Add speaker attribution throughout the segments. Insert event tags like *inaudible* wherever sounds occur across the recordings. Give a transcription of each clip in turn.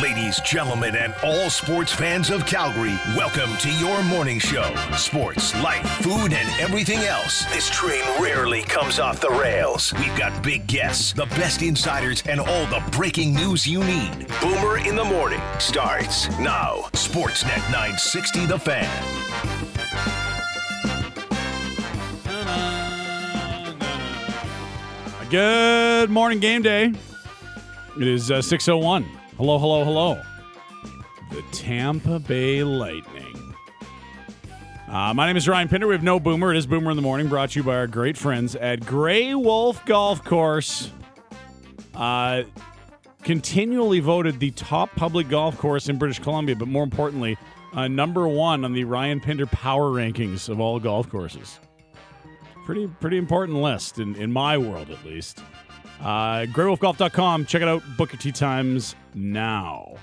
Speaker 1: Ladies, gentlemen, and all sports fans of Calgary, welcome to your morning show. Sports, life, food, and everything else. This train rarely comes off the rails. We've got big guests, the best insiders, and all the breaking news you need. Boomer in the Morning starts now. Sportsnet 960 The Fan.
Speaker 2: Good morning, game day. It is uh, 601. Hello, hello, hello. The Tampa Bay Lightning. Uh, my name is Ryan Pinder. We have no boomer. It is Boomer in the Morning, brought to you by our great friends at Grey Wolf Golf Course. Uh, continually voted the top public golf course in British Columbia, but more importantly, uh, number one on the Ryan Pinder power rankings of all golf courses pretty pretty important list in, in my world at least. Uh, GreyWolfGolf.com. Check it out. Book your tee times now.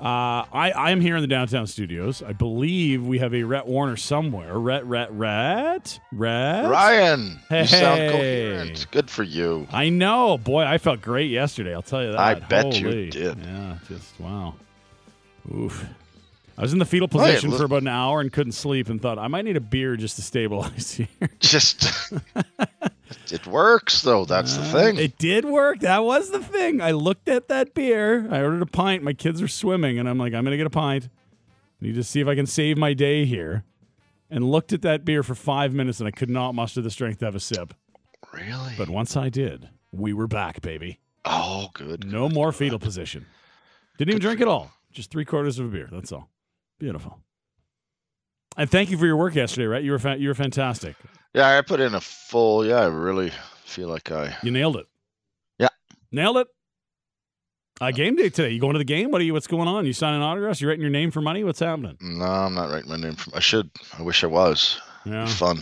Speaker 2: Uh, I, I am here in the downtown studios. I believe we have a Rhett Warner somewhere. Rhett, Rhett, Rhett, Rhett.
Speaker 3: Ryan,
Speaker 2: Hey.
Speaker 3: you sound coherent. Good for you.
Speaker 2: I know. Boy, I felt great yesterday. I'll tell you that.
Speaker 3: I bet you did.
Speaker 2: Yeah, just wow. Oof. I was in the fetal position for about an hour and couldn't sleep and thought I might need a beer just to stabilize *laughs* here.
Speaker 3: Just *laughs* it works though. That's the thing.
Speaker 2: Uh, It did work. That was the thing. I looked at that beer. I ordered a pint. My kids are swimming, and I'm like, I'm gonna get a pint. Need to see if I can save my day here. And looked at that beer for five minutes, and I could not muster the strength to have a sip.
Speaker 3: really?
Speaker 2: But once I did, we were back, baby.
Speaker 3: oh, good.
Speaker 2: No more fetal position. Didn't even drink at all. Just three quarters of a beer. That's all. Beautiful. And thank you for your work yesterday, right? You were fa- you were fantastic.
Speaker 3: Yeah, I put in a full. Yeah, I really feel like I.
Speaker 2: You nailed it.
Speaker 3: Yeah.
Speaker 2: Nailed it. Uh, game day today. You going to the game? What are you? What's going on? You signing autographs? You writing your name for money? What's happening?
Speaker 3: No, I'm not writing my name. From, I should. I wish I was.
Speaker 2: Yeah.
Speaker 3: Fun.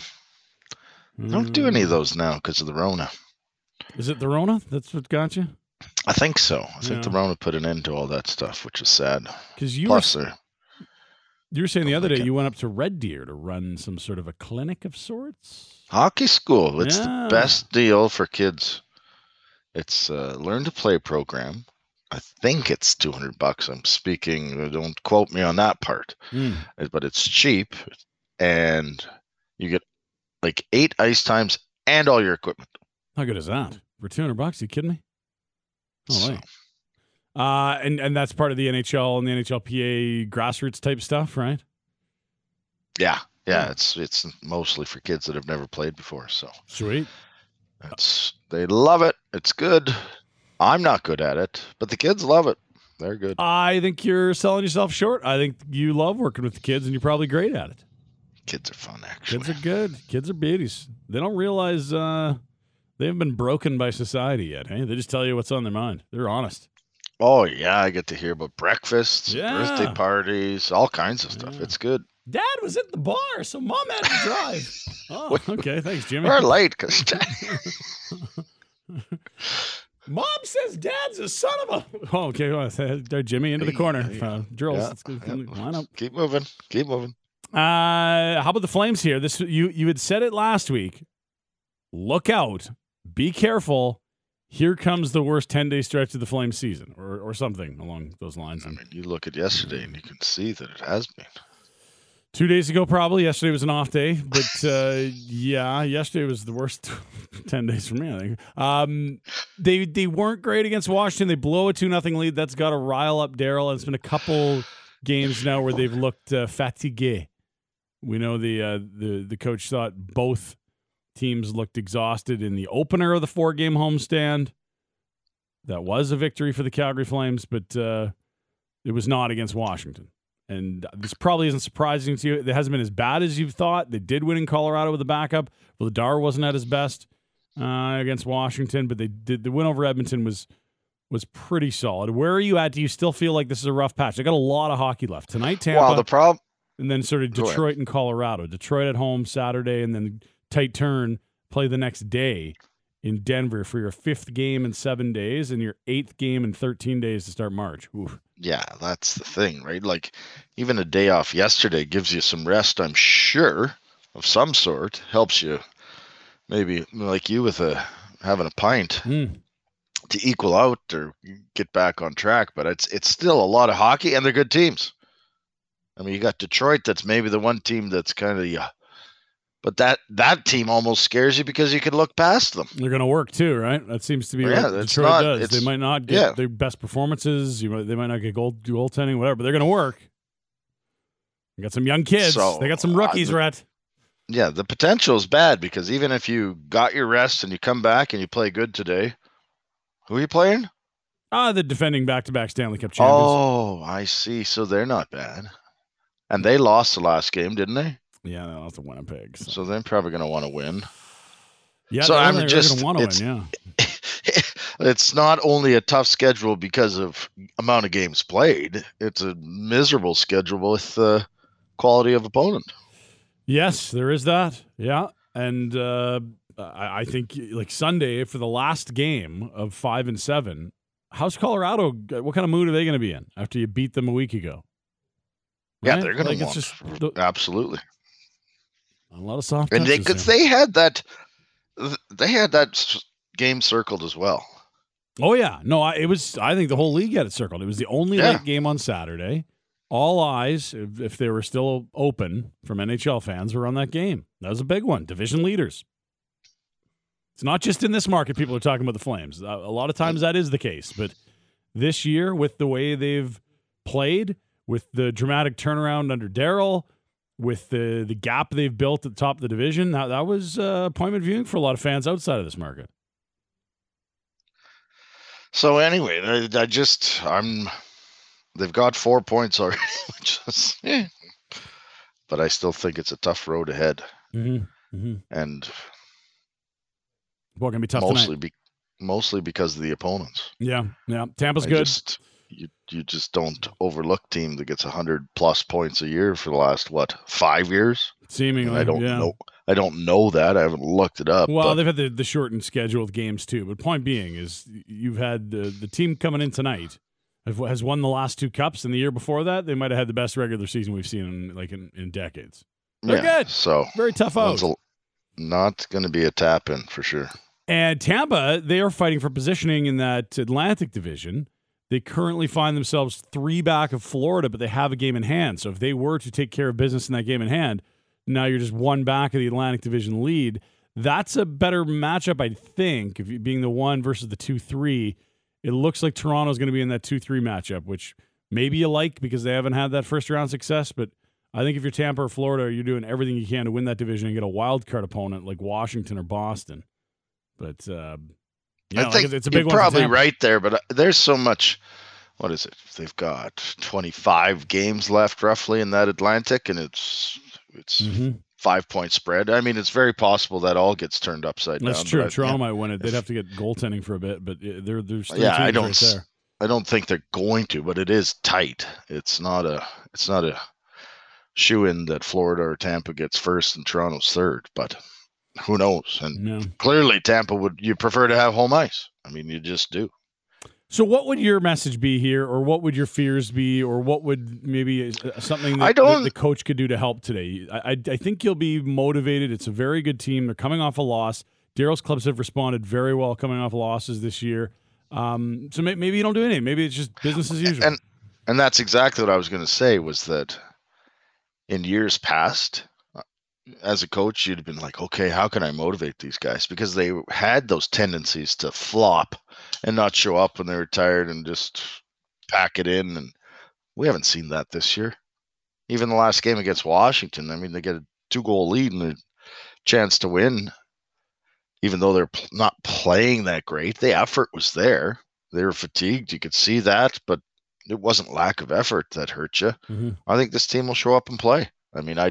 Speaker 3: I don't do any of those now because of the Rona.
Speaker 2: Is it the Rona? That's what got you?
Speaker 3: I think so. I think the Rona put an end to all that stuff, which is sad.
Speaker 2: Because you
Speaker 3: Plus,
Speaker 2: were you were saying the
Speaker 3: Oh,
Speaker 2: other day you went up to Red Deer to run some sort of a clinic of sorts.
Speaker 3: hockey school. It's
Speaker 2: Yeah.
Speaker 3: the best deal for kids. It's a learn to play program. I think it's 200 bucks. I'm speaking, uh, don't quote me on that part,
Speaker 2: hmm.
Speaker 3: uh, but it's cheap and you get like eight ice times and all your equipment.
Speaker 2: How good is that? For two hundred bucks? You kidding me? Oh,
Speaker 3: So.
Speaker 2: Uh, and and that's part of the NHL and the NHLPA grassroots type stuff, right?
Speaker 3: yeah, yeah, it's it's mostly for kids that have never played before. So
Speaker 2: Sweet.
Speaker 3: it's they love it. It's good. I'm not good at it, but the kids love it. They're good.
Speaker 2: I think you're selling yourself short. I think you love working with the kids, and you're probably great at it.
Speaker 3: Kids are fun, actually.
Speaker 2: Kids are good. Kids are beauties. They don't realize uh, they haven't been broken by society yet. Hey, they just tell you what's on their mind. They're honest.
Speaker 3: Oh yeah, I get to hear about breakfasts,
Speaker 2: Yeah.
Speaker 3: birthday parties, all kinds of stuff.
Speaker 2: Yeah.
Speaker 3: It's good.
Speaker 2: Dad was at the bar, so mom had to drive. *laughs* oh, okay. Thanks, Jimmy.
Speaker 3: We're late because *laughs* *laughs*
Speaker 2: Mom says Dad's a son of a. Oh, okay. Well, there, Jimmy into the corner. Uh, drills.
Speaker 3: Yeah, yeah.
Speaker 2: Line up.
Speaker 3: keep moving, keep moving.
Speaker 2: Uh, how about the Flames here? This you you had said it last week. Look out! Be careful! Here comes the worst ten day stretch of the Flames season, or or something along those lines.
Speaker 3: I mean, you look at yesterday and you can see that it has been.
Speaker 2: Two days ago, probably yesterday was an off day, but uh, yeah, yesterday was the worst *laughs* ten days for me. I think um, they they weren't great against Washington. They blow a two nothing lead. That's got to rile up Daryl. It's been a couple games now where they've looked uh, fatigué. We know the uh, the the coach thought both teams looked exhausted in the opener of the four game homestand. That was a victory for the Calgary Flames, but uh, it was not against Washington. And this probably isn't surprising to you. It hasn't been as bad as you thought. They did win in Colorado with a backup. Vladar wasn't at his best uh, against Washington, but they did. The win over Edmonton was was pretty solid. Where are you at? Do you still feel like this is a rough patch? They got a lot of hockey left tonight. Tampa,
Speaker 3: Well, the problem.
Speaker 2: and then sort of Detroit and Colorado. Detroit at home Saturday, and then tight turn play the next day in Denver for your fifth game in seven days and your eighth game in thirteen days to start March.
Speaker 3: Yeah, that's the thing, right? Like, even a day off yesterday gives you some rest. I'm sure of some sort. Helps you, maybe like you with a having a pint.
Speaker 2: Mm.
Speaker 3: to equal out or get back on track, but it's it's still a lot of hockey, and they're good teams. I mean, you got Detroit. That's maybe the one team that's kind of but that that team almost scares you because you can look past them.
Speaker 2: They're going to work too, right? That seems to be
Speaker 3: Yeah,
Speaker 2: what Detroit
Speaker 3: not-
Speaker 2: does. They might not get
Speaker 3: yeah.
Speaker 2: their best performances. You might, they might not get gold goaltending, whatever, but they're going to work. You got some young kids.
Speaker 3: So,
Speaker 2: they got some
Speaker 3: uh,
Speaker 2: rookies,
Speaker 3: the-
Speaker 2: Rhett.
Speaker 3: Yeah, the potential is bad because even if you got your rest and you come back and you play good today, who are you playing?
Speaker 2: Ah, the defending back-to-back Stanley Cup champions.
Speaker 3: Oh, I see. So they're not bad, and they lost the last game, didn't they?
Speaker 2: Yeah, they lost to Winnipeg. So.
Speaker 3: So they're probably going to want to win.
Speaker 2: yeah,
Speaker 3: so I'm just-
Speaker 2: want to win. Yeah. *laughs*
Speaker 3: it's not only a tough schedule because of amount of games played; it's a miserable schedule with uh, quality of opponent.
Speaker 2: Yes, there is that. Yeah, and uh, I, I think like Sunday for the last game of five and seven. How's Colorado? What kind of mood are they going to be in after you beat them a week ago?
Speaker 3: Yeah, they're going
Speaker 2: like
Speaker 3: to want
Speaker 2: just the- a lot of soft
Speaker 3: and they because they had that they had that game circled as well.
Speaker 2: Oh yeah, no, I, it was. I think the whole league had it circled. It was the only
Speaker 3: Yeah.
Speaker 2: late game on Saturday. All eyes, if, if they were still open from NHL fans, were on that game. That was a big one. Division leaders. It's not just in this market. People are talking about the Flames. A, a lot of times that is the case, but this year, with the way they've played, with the dramatic turnaround under Daryl, with the the gap they've built at the top of the division, that that was uh, appointment viewing for a lot of fans outside of this market.
Speaker 3: So anyway, I, I just I'm they've got four points already, *laughs* which is eh. but I still think it's a tough road ahead,
Speaker 2: Mm-hmm. Mm-hmm.
Speaker 3: and
Speaker 2: Well, gonna be tough
Speaker 3: mostly be mostly because of the opponents.
Speaker 2: Yeah, yeah. Tampa's
Speaker 3: I
Speaker 2: good.
Speaker 3: Just, you you just don't overlook team that gets hundred plus points a year for the last what five years.
Speaker 2: Seemingly,
Speaker 3: And I don't
Speaker 2: yeah.
Speaker 3: know. I don't know that. I haven't looked it up.
Speaker 2: Well,
Speaker 3: but
Speaker 2: they've had the, the shortened schedule of games too. But point being is, you've had the the team coming in tonight has won the last two cups, and the year before that, they might have had the best regular season we've seen in like in, in decades. they're
Speaker 3: yeah,
Speaker 2: good.
Speaker 3: So
Speaker 2: Very tough out.
Speaker 3: one's a- not going to be a tap in for sure.
Speaker 2: And Tampa, they are fighting for positioning in that Atlantic division. They currently find themselves three back of Florida, but they have a game in hand. So if they were to take care of business in that game in hand, now you're just one back of the Atlantic division lead. That's a better matchup, I think, if you being the one versus the two three. It looks like Toronto's going to be in that two three matchup, which maybe you like because they haven't had that first round success. But I think if you're Tampa or Florida, you're doing everything you can to win that division and get a wild card opponent like Washington or Boston. But uh, you
Speaker 3: I
Speaker 2: like,
Speaker 3: think
Speaker 2: it's- it's a big
Speaker 3: you're probably right there, but uh, there's so much. What is it? They've got 25 games left, roughly, in that Atlantic, and it's it's
Speaker 2: Mhm.
Speaker 3: five point spread. I mean, it's very possible that all gets turned upside
Speaker 2: That's
Speaker 3: down. That's true.
Speaker 2: Toronto
Speaker 3: yeah,
Speaker 2: might win it. They'd have to get goaltending for a bit, but they're there's three
Speaker 3: Yeah, I don't
Speaker 2: right there.
Speaker 3: I don't think they're going to, but it is tight. It's not a it's not a shoe in that Florida or Tampa gets first and Toronto's third, but who knows? And
Speaker 2: No.
Speaker 3: clearly, Tampa would you prefer to have home ice? I mean, you just do.
Speaker 2: So, what would your message be here, or what would your fears be, or what would maybe uh, something that,
Speaker 3: I
Speaker 2: that the coach could do to help today? I, I, I think you'll be motivated. It's a very good team. They're coming off a loss. Daryl's clubs have responded very well coming off losses this year. Um, so may, maybe you don't do anything. Maybe it's just business as usual.
Speaker 3: And and that's exactly what I was going to say was that in years past, as a coach, you'd have been like, okay, how can I motivate these guys? Because they had those tendencies to flop and not show up when they were tired and just pack it in. And we haven't seen that this year. Even the last game against Washington, I mean, they get a two goal lead and a chance to win. Even though they're pl- not playing that great, the effort was there. They were fatigued. You could see that, but it wasn't lack of effort that hurt you.
Speaker 2: Mhm.
Speaker 3: I think this team will show up and play. I mean, I,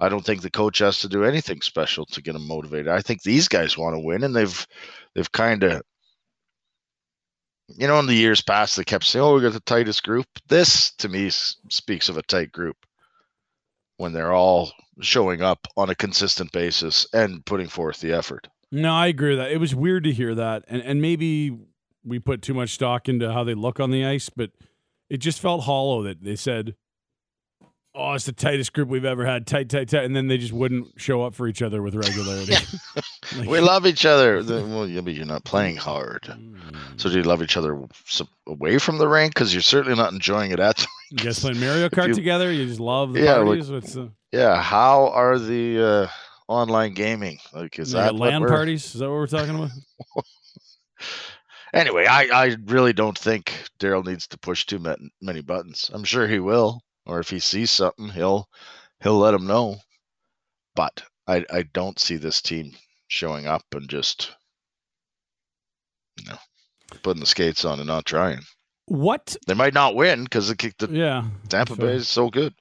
Speaker 3: I don't think the coach has to do anything special to get them motivated. I think these guys want to win, and they've they've kind of, you know, in the years past, they kept saying, "Oh, we got the tightest group." This, to me, speaks of a tight group when they're all showing up on a consistent basis and putting forth the effort.
Speaker 2: No, I agree with that. It was weird to hear that, and and maybe we put too much stock into how they look on the ice, but it just felt hollow that they said oh, it's the tightest group we've ever had, tight, tight, tight, and then they just wouldn't show up for each other with regularity. *laughs*
Speaker 3: like, we love each other. Well, yeah, but you're not playing hard. So do you love each other away from the rink? Because you're certainly not enjoying it at.
Speaker 2: you guys playing Mario *laughs* Kart you, together? You just love the yeah, parties. Like, the...
Speaker 3: Yeah. How are the uh, online gaming? Like, is that
Speaker 2: LAN parties? Is that what we're talking about? *laughs*
Speaker 3: anyway, I, I really don't think Daryl needs to push too many buttons. I'm sure he will, or if he sees something, he'll he'll let him know. But I I don't see this team showing up and just you know putting the skates on and not trying.
Speaker 2: What
Speaker 3: they might not win because the, the yeah Tampa Bay is so good.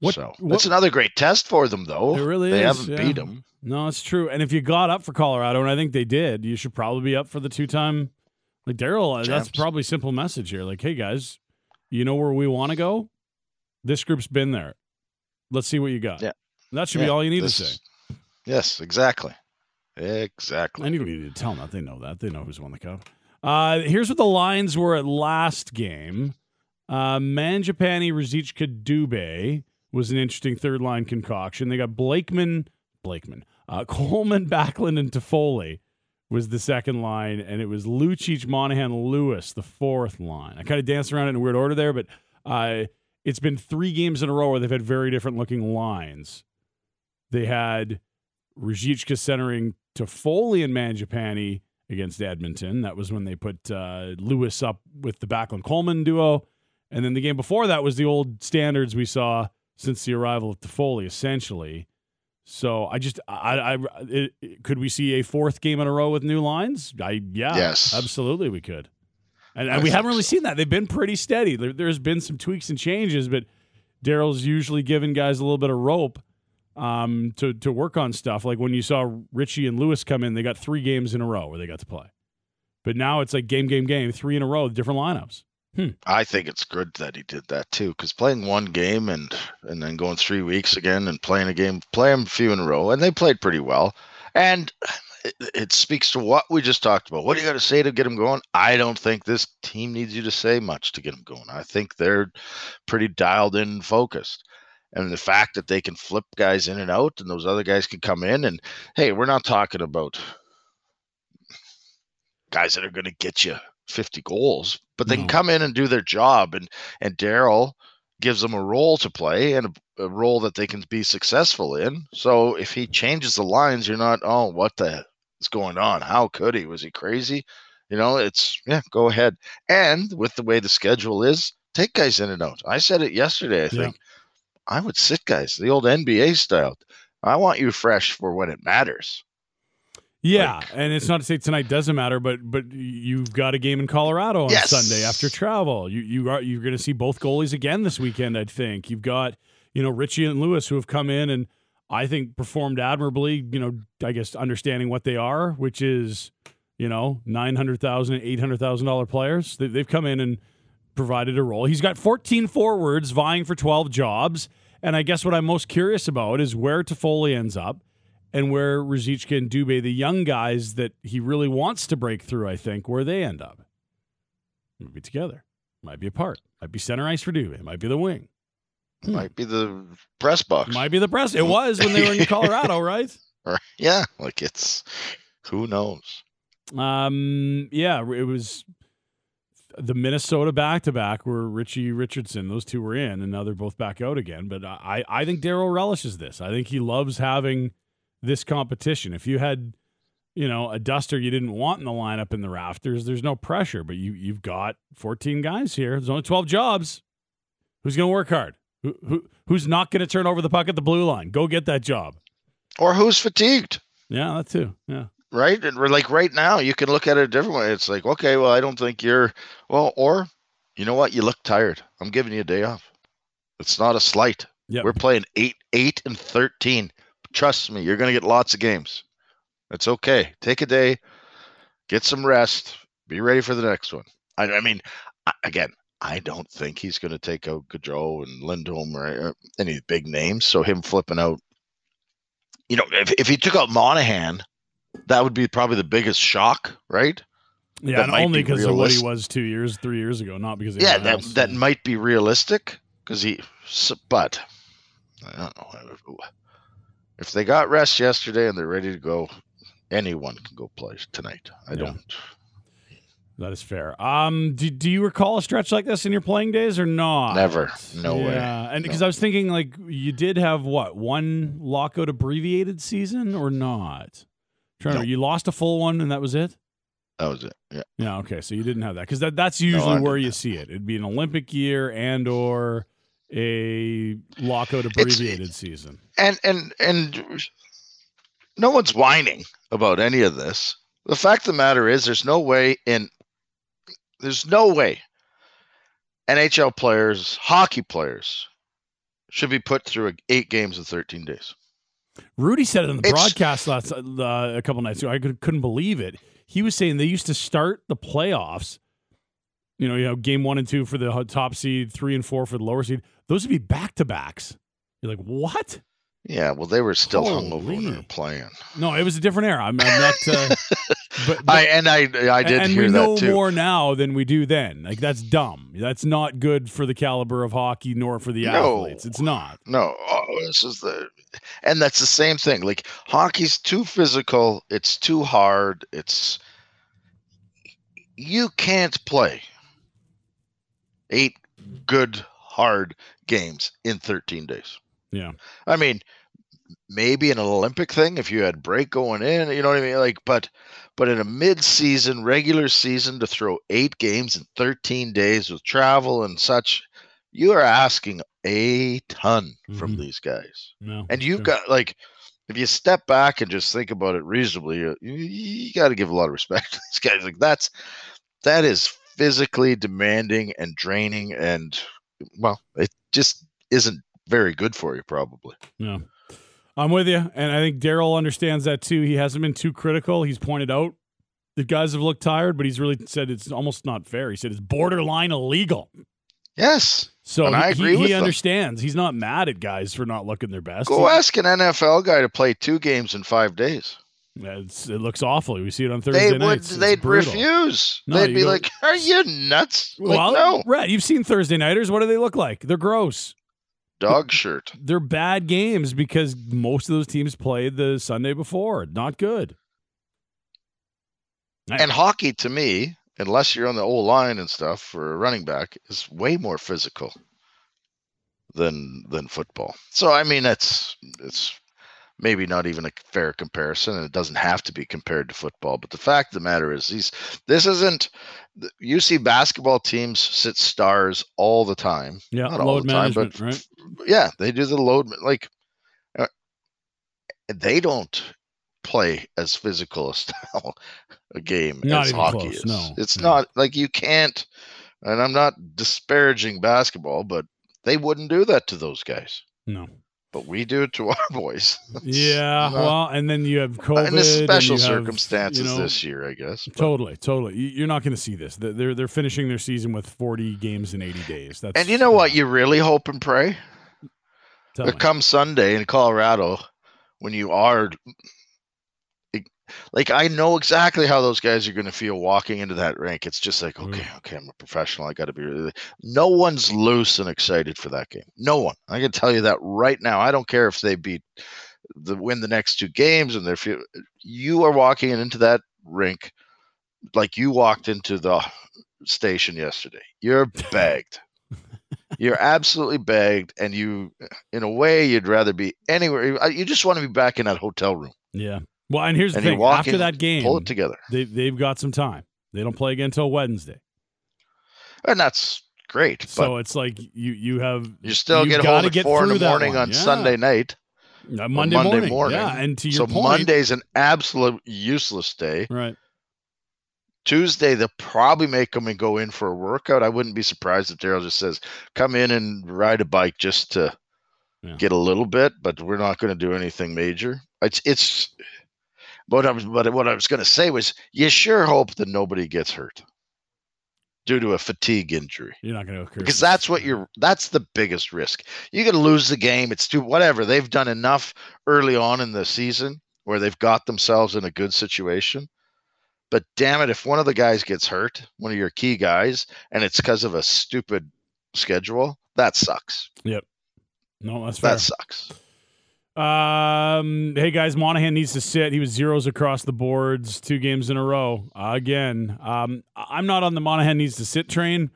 Speaker 3: What, so what, it's another great test for them, though.
Speaker 2: It really
Speaker 3: they
Speaker 2: is.
Speaker 3: haven't yeah. beat them.
Speaker 2: No, it's true. And if you got up for Colorado, and I think they did, you should probably be up for the two-time. Like Daryl, that's probably simple message here. Like, hey guys, you know where we want to go? This group's been there. Let's see what you got.
Speaker 3: Yeah,
Speaker 2: that should
Speaker 3: yeah,
Speaker 2: be all you need this, to say.
Speaker 3: Yes, exactly, exactly.
Speaker 2: And you don't need to tell them that. They know that. They know who's won the cup. Uh, here's what the lines were at last game. Uh, Mangiapane, Ruzicka, Dubé was an interesting third line concoction. They got Blakeman, Blakeman, uh, *laughs* Coleman, Backlund, and Toffoli was the second line, and it was Lucic, Monahan, Lewis, the fourth line. I kind of danced around it in a weird order there, but uh, it's been three games in a row where they've had very different looking lines. They had Ruzicka centering Toffoli and Mangiapane against Edmonton. That was when they put uh, Lewis up with the Backlund Coleman duo. And then the game before that was the old standards we saw since the arrival of Toffoli, essentially. So I just, I, I, it, could we see a fourth game in a row with new lines? I, yeah,
Speaker 3: yes,
Speaker 2: absolutely, we could. And, and we haven't really seen that. They've been pretty steady. There, there's been some tweaks and changes, but Daryl's usually giving guys a little bit of rope um, to to work on stuff. Like when you saw Ritchie and Lewis come in, they got three games in a row where they got to play. But now it's like game, game, game, three in a row, different lineups. Hmm.
Speaker 3: I think it's good that he did that too, because playing one game and and then going three weeks again and playing a game, play them a few in a row, and they played pretty well. And it, it speaks to what we just talked about. What do you got to say to get them going? I don't think this team needs you to say much to get them going. I think they're pretty dialed in and focused. And the fact that they can flip guys in and out, and those other guys can come in, and hey, we're not talking about guys that are going to get you 50 goals, but they can come in and do their job. And and Daryl gives them a role to play and a, a, role that they can be successful in. So if he changes the lines, you're not, oh, what the is going on? How could he? Was he crazy? You know, it's yeah, go ahead. And with the way the schedule is, take guys in and out. I said it yesterday, I think. Yeah. I would sit guys, the old NBA style. I want you fresh for when it matters.
Speaker 2: Yeah, like, and it's not to say tonight doesn't matter, but but you've got a game in Colorado on yes. Sunday after travel. You you are you're going to see both goalies again this weekend. I think you've got you know Ritchie and Lewis who have come in and I think performed admirably. You know, I guess understanding what they are, which is you know nine hundred thousand, eight hundred thousand dollar players. They, they've come in and provided a role. He's got fourteen forwards vying for twelve jobs, and I guess what I'm most curious about is where Toffoli ends up and where Ruzicka and Dubé, the young guys that he really wants to break through, I think, where they end up. Might be together. Might be apart. Might be center ice for Dubé. Might be the wing.
Speaker 3: Hmm. Might be the press box.
Speaker 2: Might be the press. It was when they were in *laughs* Colorado, right?
Speaker 3: Yeah, like it's who knows.
Speaker 2: Um, yeah, it was the Minnesota back to back where Ritchie Richardson, those two were in, and now they're both back out again. But I, I think Daryl relishes this. I think he loves having this competition. If you had, you know, a duster you didn't want in the lineup in the rafters, there's no pressure. But you you've got 14 guys here. There's only 12 jobs. Who's going to work hard? Who, who who's not going to turn over the puck at the blue line? Go get that job.
Speaker 3: Or who's fatigued?
Speaker 2: Yeah, that too. Yeah.
Speaker 3: Right? And we're like right now, you can look at it a different way. It's like, okay, well, I don't think you're well, or you know what? You look tired. I'm giving you a day off. It's not a slight. Yep. We're playing eight, eight and thirteen. Trust me, you're going to get lots of games. It's okay. Take a day, get some rest, be ready for the next one. I, I mean, again, I don't think he's going to take out Gaudreau and Lindholm or uh, any big names. So him flipping out, you know, if, if he took out Monahan, that would be probably the biggest shock, right?
Speaker 2: Yeah, and only because be of what he was two years, three years ago, not because
Speaker 3: yeah, that that might be realistic because he. But I don't know if they got rest yesterday and they're ready to go. Anyone can go play tonight. I
Speaker 2: Yeah.
Speaker 3: don't.
Speaker 2: That is fair. Um, do, do you recall a stretch like this in your playing days or not?
Speaker 3: Never. No way.
Speaker 2: Yeah, and because
Speaker 3: No.
Speaker 2: I was thinking, like, you did have what one lockout abbreviated season or not? Trying to,
Speaker 3: No.
Speaker 2: you lost a full one and that was it.
Speaker 3: That was it. Yeah.
Speaker 2: Yeah, okay, so you didn't have that because that, that's usually
Speaker 3: I
Speaker 2: where you see it. It'd be an Olympic year and or a lockout abbreviated season.
Speaker 3: and and and no one's whining about any of this. The fact of the matter is, there's no way in there's no way NHL players, hockey players, should be put through eight games in 13 days.
Speaker 2: Rudy said it on the
Speaker 3: It's-
Speaker 2: broadcast last uh, a couple nights ago. I could, couldn't believe it. He was saying they used to start the playoffs. You know, you know, game one and two for the top seed, three and four for the lower seed. Those would be back to backs. You're like, what?
Speaker 3: Yeah, well, they were still hungover when they
Speaker 2: Holy.
Speaker 3: were playing.
Speaker 2: No, it was a different era. I'm, I'm not. Uh, but, *laughs* but
Speaker 3: I and I I did
Speaker 2: and
Speaker 3: hear
Speaker 2: we know
Speaker 3: too.
Speaker 2: more now than we do then. Like that's dumb. That's not good for the caliber of hockey nor for the
Speaker 3: No.
Speaker 2: athletes. It's not.
Speaker 3: No, oh, this is the, and that's the same thing. Like hockey's too physical. It's too hard. It's you can't play eight good hard games in 13 days.
Speaker 2: Yeah.
Speaker 3: I mean, maybe an Olympic thing if you had break going in, you know what I mean? Like, but but in a mid-season, regular season, to throw eight games in 13 days with travel and such, you are asking a ton from
Speaker 2: Mhm.
Speaker 3: these guys.
Speaker 2: No.
Speaker 3: And you've
Speaker 2: sure.
Speaker 3: got like, if you step back and just think about it reasonably, you, you, you got to give a lot of respect *laughs* to these guys. Like that's that is physically demanding and draining, and well, it just isn't very good for you, probably.
Speaker 2: No. I'm with you. And I think Daryl understands that too. He hasn't been too critical. He's pointed out the guys have looked tired, but he's really said it's almost not fair. He said it's borderline illegal.
Speaker 3: Yes.
Speaker 2: So
Speaker 3: And I
Speaker 2: he,
Speaker 3: agree
Speaker 2: he, he understands. He's not mad at guys for not looking their best.
Speaker 3: Go
Speaker 2: He-
Speaker 3: ask an NFL guy to play two games in five days.
Speaker 2: It's, it looks awful. We see it on Thursday
Speaker 3: They would.
Speaker 2: nights. It's
Speaker 3: They'd
Speaker 2: brutal.
Speaker 3: refuse.
Speaker 2: No,
Speaker 3: they'd be
Speaker 2: go-
Speaker 3: like, "Are you nuts?" Like,
Speaker 2: well,
Speaker 3: no,
Speaker 2: Brett, you've seen Thursday nighters. What do they look like? They're gross.
Speaker 3: dog shirt. *laughs*
Speaker 2: They're bad games because most of those teams played the Sunday before. Not good.
Speaker 3: And hockey, to me, unless you're on the old line and stuff for a running back, is way more physical than than football. So I mean, it's it's maybe not even a fair comparison, and it doesn't have to be compared to football. But the fact of the matter is, these this isn't. see basketball teams sit stars all the time.
Speaker 2: yeah,
Speaker 3: not all the time, but
Speaker 2: right?
Speaker 3: yeah, they do the load like uh, they don't play as physical a style *laughs* a game
Speaker 2: Not
Speaker 3: as hockey
Speaker 2: close,
Speaker 3: is.
Speaker 2: no,
Speaker 3: it's
Speaker 2: no.
Speaker 3: not like you can't. And I'm not disparaging basketball, but they wouldn't do that to those guys.
Speaker 2: No.
Speaker 3: But we do it to our *laughs* boys. It's
Speaker 2: Yeah,
Speaker 3: not-
Speaker 2: well, and then you have COVID.
Speaker 3: in the
Speaker 2: and
Speaker 3: special
Speaker 2: have,
Speaker 3: circumstances
Speaker 2: you know,
Speaker 3: this year, I guess. but-
Speaker 2: Totally, totally. You- You're not going to see this. They're- They're they're finishing their season with 40 games in 80 days. That's
Speaker 3: and you know what? You really hope and pray.
Speaker 2: Tell
Speaker 3: But
Speaker 2: me.
Speaker 3: come Sunday in Colorado, when you are like, I know exactly how those guys are going to feel walking into that rink. It's just like,
Speaker 2: Mm.
Speaker 3: okay, okay, I'm a professional. I got to be. Really... No one's loose and excited for that game. No one. I can tell you that right now. I don't care if they beat the win the next two games and they're. feel- You are walking into that rink like you walked into the station yesterday. You're *laughs* bagged. You're absolutely bagged, and you, in a way, you'd rather be anywhere. You just want to be back in that hotel room
Speaker 2: Yeah. Well, and here's the
Speaker 3: and you
Speaker 2: thing. After that game,
Speaker 3: pull it together,
Speaker 2: they they've got some time. They don't play again until Wednesday.
Speaker 3: and that's great. But
Speaker 2: So it's like you you have
Speaker 3: you still get home at
Speaker 2: get
Speaker 3: four in the morning on
Speaker 2: Yeah.
Speaker 3: Sunday night,
Speaker 2: Uh, Monday,
Speaker 3: Monday
Speaker 2: morning.
Speaker 3: morning.
Speaker 2: Yeah, and to your
Speaker 3: so
Speaker 2: point,
Speaker 3: Monday's an absolute useless day.
Speaker 2: right?
Speaker 3: Tuesday they'll probably make them and go in for a workout. I wouldn't be surprised if Daryl just says, "Come in and ride a bike just to
Speaker 2: Yeah.
Speaker 3: get a little bit," but we're not going to do anything major. It's it's. But I was, but what I was going to say was, you sure hope that nobody gets hurt due to a fatigue injury
Speaker 2: You're not going to occur
Speaker 3: because that's what you're. That's the biggest risk. You're going to lose the game. It's too whatever. They've done enough early on in the season where they've got themselves in a good situation. But damn it, if one of the guys gets hurt, one of your key guys, and it's because of a stupid schedule, That sucks. Yep.
Speaker 2: No, that's fair.
Speaker 3: That sucks.
Speaker 2: Um, hey guys, Monahan needs to sit. He was zeros across the boards two games in a row. Uh, again, um, I'm not on the Monahan needs to sit train,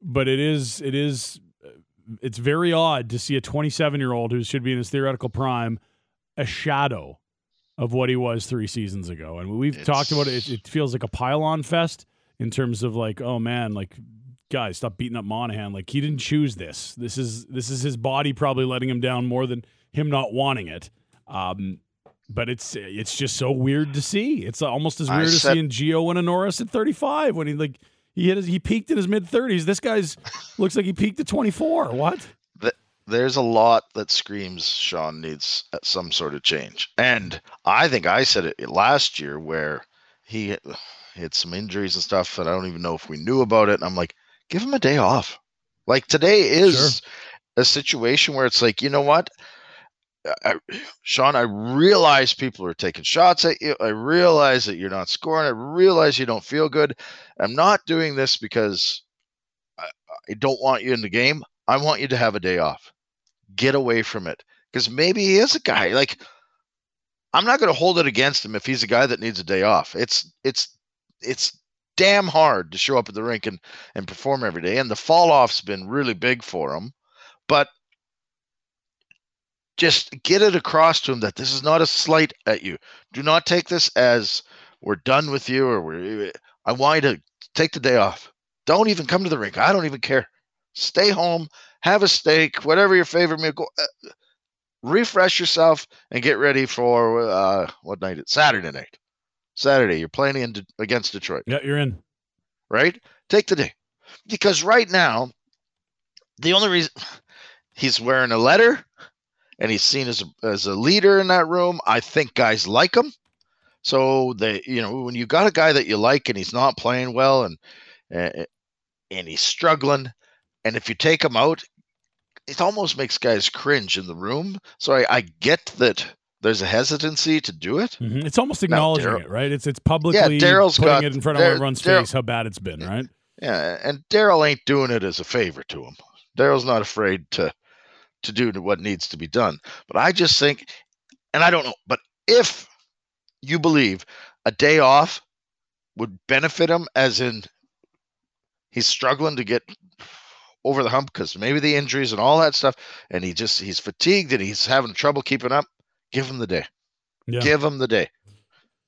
Speaker 2: but it is it is it's very odd to see a 27 year old who should be in his theoretical prime a shadow of what he was three seasons ago. And we've talked about it. it. It feels like a pile-on fest in terms of like, oh man, like guys, stop beating up Monahan. Like he didn't choose this. This is this is his body probably letting him down more than him not wanting it. Um, but it's it's just so weird to see. It's almost as weird as
Speaker 3: said-
Speaker 2: seeing Gio win a Norris at 35 when he like he hit his, he peaked in his mid 30s. This guy's *laughs* looks like he peaked at 24. What?
Speaker 3: There's a lot that screams Sean needs uh, some sort of change. And I think I said it last year where he had- he had some injuries and stuff, and I don't even know if we knew about it. And I'm like, give him a day off. Like today is a situation where it's like, you know what? I, Sean, I realize people are taking shots at you. I realize that you're not scoring. I realize you don't feel good. I'm not doing this because I, I don't want you in the game. I want you to have a day off. Get away from it. Because maybe he is a guy. Like, I'm not going to hold it against him if he's a guy that needs a day off. It's it's it's damn hard to show up at the rink and, and perform every day. And the fall off's been really big for him. But just get it across to him that this is not a slight at you. Do not take this as we're done with you or we're I want you to take the day off. Don't even come to the rink. I don't even care. Stay home, have a steak, whatever your favorite meal. Go, uh, refresh yourself and get ready for uh, what night? It's Saturday night. Saturday, you're playing in De- against Detroit,
Speaker 2: Yeah, you're in.
Speaker 3: right? Take the day because right now, the only reason *sighs* he's wearing a letter and he's seen as a, as a leader in that room. I think guys like him. So they, you know, when you got a guy that you like and he's not playing well and uh, and he's struggling, and if you take him out, it almost makes guys cringe in the room. So I, I get that there's a hesitancy to do it.
Speaker 2: Mhm. It's almost
Speaker 3: Now,
Speaker 2: acknowledging it, right? It's it's publicly
Speaker 3: Daryl's
Speaker 2: putting
Speaker 3: got-
Speaker 2: it in front of everyone's
Speaker 3: Daryl-
Speaker 2: face how bad it's been, right?
Speaker 3: Yeah, and Daryl ain't doing it as a favor to him. Daryl's not afraid to to do what needs to be done. But I just think, and I don't know, but if you believe a day off would benefit him, as in he's struggling to get over the hump because maybe the injuries and all that stuff, and he just he's fatigued and he's having trouble keeping up, give him the day.
Speaker 2: Yeah.
Speaker 3: Give him the day.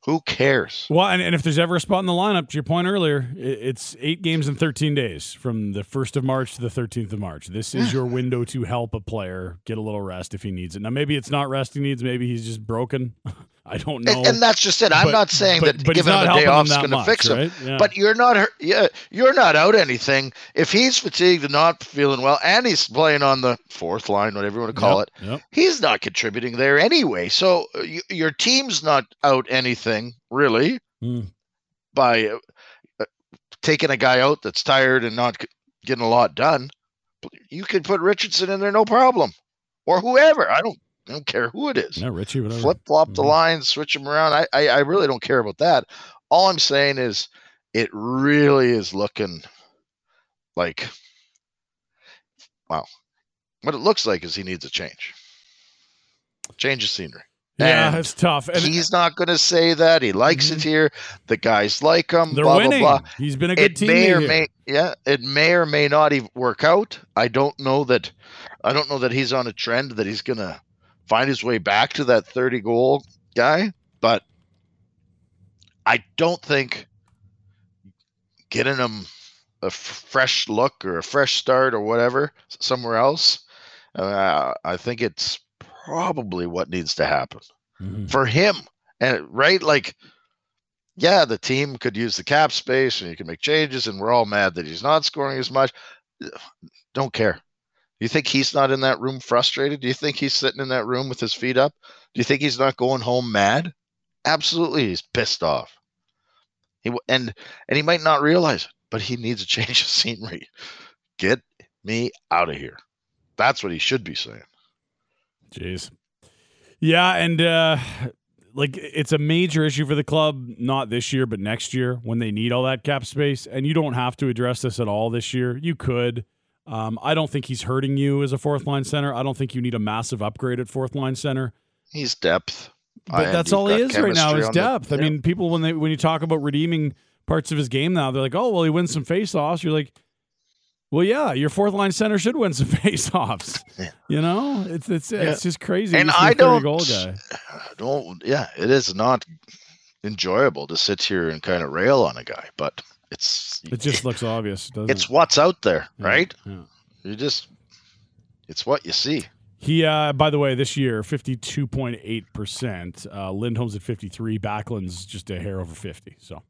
Speaker 3: Who cares?
Speaker 2: Well, and, and if there's ever a spot in the lineup, to your point earlier, it's eight games in 13 days from the 1st of March to the 13th of March. This is your *sighs* window to help a player get a little rest if he needs it. Now, maybe it's not rest he needs. Maybe he's just broken. *laughs* I don't know.
Speaker 3: And, and that's just it. I'm
Speaker 2: But-
Speaker 3: not saying
Speaker 2: but-
Speaker 3: that
Speaker 2: but
Speaker 3: giving him a day off is going to fix him.
Speaker 2: right? Yeah.
Speaker 3: But you're not. Yeah, you're not out anything. If he's fatigued and not feeling well, and he's playing on the fourth line, whatever you want to call
Speaker 2: Yep,
Speaker 3: it,
Speaker 2: Yep.
Speaker 3: he's not contributing there anyway. So uh, your team's not out anything really
Speaker 2: Mm.
Speaker 3: by uh, uh, taking a guy out that's tired and not getting a lot done. You could put Richardson in there, no problem, or whoever. I don't. I don't care who it is
Speaker 2: No, Ritchie, whatever.
Speaker 3: flip flop the
Speaker 2: Mhm.
Speaker 3: lines, switch them around. I, I I really don't care about that. All I'm saying is, it really is looking like, wow, what it looks like is he needs a change, change of scenery.
Speaker 2: Yeah,
Speaker 3: And
Speaker 2: it's tough. And
Speaker 3: He's not going to say that. He likes it here. The guys like him.
Speaker 2: they're
Speaker 3: blah
Speaker 2: winning.
Speaker 3: blah blah.
Speaker 2: He's been a good
Speaker 3: It
Speaker 2: team.
Speaker 3: may or may yeah, it may or may not even work out. I don't know that. I don't know that he's on a trend that he's going to find his way back to that 30 goal guy, but I don't think getting him a f- fresh look or a fresh start or whatever somewhere else. Uh, I think it's probably what needs to happen
Speaker 2: Mhm.
Speaker 3: for him. And right, like, yeah, the team could use the cap space and you can make changes, and we're all mad that he's not scoring as much. Don't care. You think he's not in that room frustrated? Do you think he's sitting in that room with his feet up? Do you think he's not going home mad? Absolutely, he's pissed off. He and and he might not realize it, but he needs a *laughs* change of scenery. Get me out of here. That's what he should be saying.
Speaker 2: Jeez. Yeah, and uh like it's a major issue for the club, not this year, but next year when they need all that cap space. And you don't have to address this at all this year. You could. Um, I don't think he's hurting you as a fourth line center. I don't think you need a massive upgrade at fourth line center.
Speaker 3: He's depth.
Speaker 2: But
Speaker 3: And
Speaker 2: that's all he is right now
Speaker 3: chemistry
Speaker 2: is
Speaker 3: on the-
Speaker 2: depth. I
Speaker 3: yeah.
Speaker 2: mean, people when they when you talk about redeeming parts of his game now, they're like, oh well, he wins some faceoffs. You're like, well, yeah, your fourth line center should win some *laughs* faceoffs.
Speaker 3: Yeah.
Speaker 2: You know, it's it's
Speaker 3: Yeah.
Speaker 2: it's just crazy.
Speaker 3: and
Speaker 2: He's a
Speaker 3: I
Speaker 2: 30
Speaker 3: don't,
Speaker 2: goal guy. *sighs*
Speaker 3: don't. Yeah, it is not enjoyable to sit here and kind of rail on a guy, but it's
Speaker 2: It just looks obvious, doesn't
Speaker 3: it's
Speaker 2: it?
Speaker 3: what's out there,
Speaker 2: Yeah,
Speaker 3: right?
Speaker 2: Yeah.
Speaker 3: You just it's what you see.
Speaker 2: He, uh, by the way, this year, 52.8%. Uh, Lindholm's at 53. Backlund's just a hair over 50. So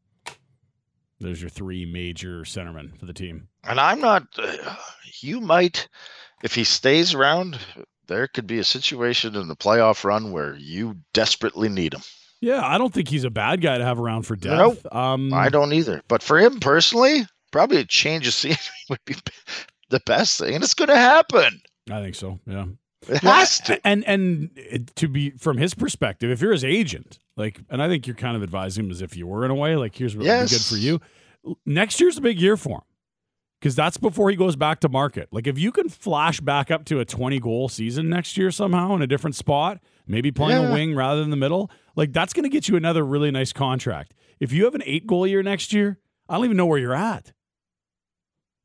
Speaker 2: there's your three major centermen for the team.
Speaker 3: And I'm not. Uh, you might, if he stays around, there could be a situation in the playoff run where you desperately need him.
Speaker 2: Yeah, I don't think he's a bad guy to have around for
Speaker 3: Nope.
Speaker 2: depth. Um,
Speaker 3: I don't either. But for him personally, probably a change of scenery *laughs* would be the best thing, and it's going to happen.
Speaker 2: I think so. Yeah.
Speaker 3: It
Speaker 2: Well,
Speaker 3: has to.
Speaker 2: And and to be from his perspective, if you're his agent, like, and I think you're kind of advising him as if you were in a way, like, here's what would be good for you. Next year's a big year for him because that's before he goes back to market. Like, if you can flash back up to a 20 goal season next year somehow in a different spot, maybe playing a wing rather than the middle, like, that's going to get you another really nice contract. If you have an eight goal year next year, I don't even know where you're at.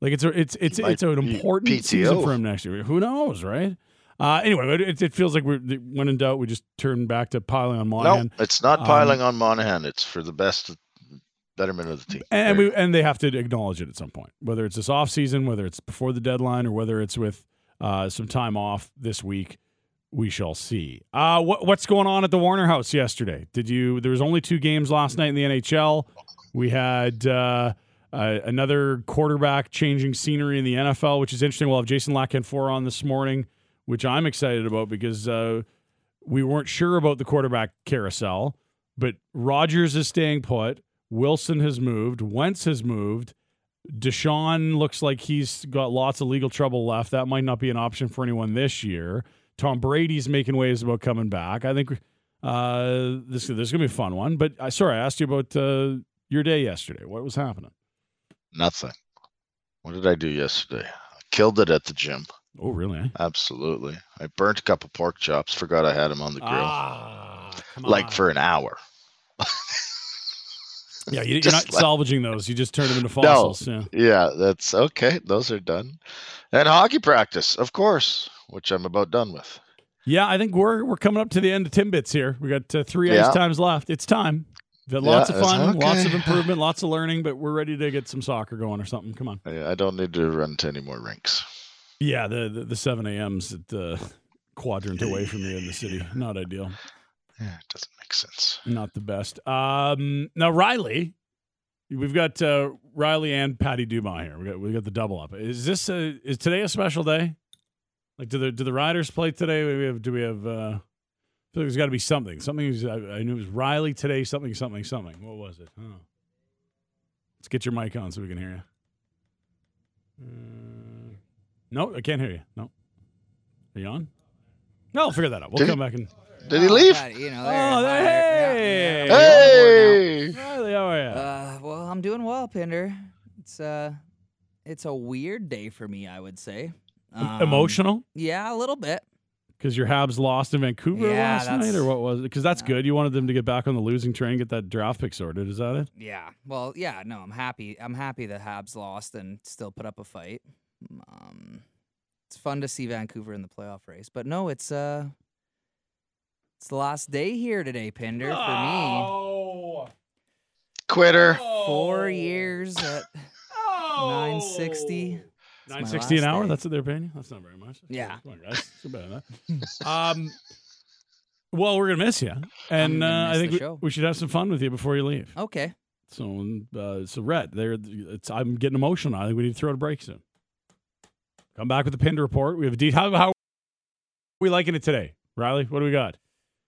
Speaker 2: Like it's a, it's it's it's an important season
Speaker 3: PTO.
Speaker 2: for him next year. Who knows, right? Uh, anyway, it, it feels like we're when in doubt, we just turn back to piling on Monahan.
Speaker 3: No, it's not
Speaker 2: Um,
Speaker 3: piling on Monahan. It's for the best betterment of the team.
Speaker 2: and we and they have to acknowledge it at some point, whether it's this off season, whether it's before the deadline, or whether it's with uh, some time off this week. We shall see. Uh, what, what's going on at the Warner House yesterday? Did you? There was only two games last night in the NHL. We had uh, uh, another quarterback changing scenery in the NFL, which is interesting. We'll have Jason La Canfora on this morning, which I'm excited about because uh, we weren't sure about the quarterback carousel, but Rodgers is staying put. Wilson has moved. Wentz has moved. Deshaun looks like he's got lots of legal trouble left. That might not be an option for anyone this year. Tom Brady's making waves about coming back. I think uh, this this is gonna be a fun one. But uh, sorry, I asked you about uh, your day yesterday. What was happening?
Speaker 3: Nothing. What did I do yesterday? I killed it at the gym.
Speaker 2: Oh, really? eh?
Speaker 3: Absolutely. I burnt a couple pork chops. Forgot I had them on the grill.
Speaker 2: Ah,
Speaker 3: like
Speaker 2: on.
Speaker 3: for an hour.
Speaker 2: yeah, you, you're *laughs* not
Speaker 3: like-
Speaker 2: salvaging those. You just turn them into fossils. Yeah.
Speaker 3: Yeah, that's okay. Those are done. And hockey practice, of course, which I'm about done with.
Speaker 2: Yeah, I think we're we're coming up to the end of Timbits here. We got uh, three
Speaker 3: Yeah.
Speaker 2: ice times left. It's time. We've lots
Speaker 3: Yeah,
Speaker 2: of fun, lots of *laughs* improvement, lots of learning, but we're ready to get some soccer going or something. Come on.
Speaker 3: I, I don't need to run to any more rinks.
Speaker 2: Yeah, the the, the seven a.m.s at the quadrant away from you in the city. Not ideal.
Speaker 3: Yeah, it doesn't make sense.
Speaker 2: Not the best. Um, now Riley, we've got uh, Riley and Patty Dumas here. We got we got the double up. Is this a, is today a special day? Like, do the do the Riders play today? Do we have do we have? Uh, I feel like there's got to be something. Something. is- I, I knew it was Riley today. Something. Something. Something. What was it? Huh. Let's get your mic on so we can hear you. Uh, no, I can't hear you. No. Are you on? No, I'll figure that out. We'll
Speaker 3: Did he-
Speaker 2: come back and.
Speaker 3: Did he
Speaker 4: Oh,
Speaker 3: leave?
Speaker 4: Patty, you know,
Speaker 2: Oh, hey!
Speaker 4: yeah, yeah.
Speaker 3: Hey!
Speaker 2: Riley, how are you?
Speaker 4: Uh, well, I'm doing well, Pinder. It's uh, it's a weird day for me, I would say. Um,
Speaker 2: Emotional
Speaker 4: Yeah, a little bit.
Speaker 2: because your Habs lost in Vancouver
Speaker 4: Yeah,
Speaker 2: last night, or what was it? Because that's good. You wanted them to get back on the losing train, get that draft pick sorted. Is that it?
Speaker 4: Yeah. Well, yeah. No, I'm happy. I'm happy the Habs lost and still put up a fight. Um, it's fun to see Vancouver in the playoff race, but no, it's uh, it's the last day here today, Pinder, for
Speaker 2: Oh.
Speaker 3: Quitter.
Speaker 4: Four years at 960.
Speaker 2: Nine sixty an hour.
Speaker 4: day.
Speaker 2: That's what they're paying you. That's not very much. That's
Speaker 4: Yeah.
Speaker 2: Come on, guys. Bad of that. *laughs* um. Well, we're gonna miss you, and uh, I think we, we should have some fun with you before you leave.
Speaker 4: Okay.
Speaker 2: So, uh, so Rhett, there, it's I'm getting emotional. I think we need to throw it a break soon. Come back with the pinned report. We have a deep. How, how are we liking it today, Riley? What do we got?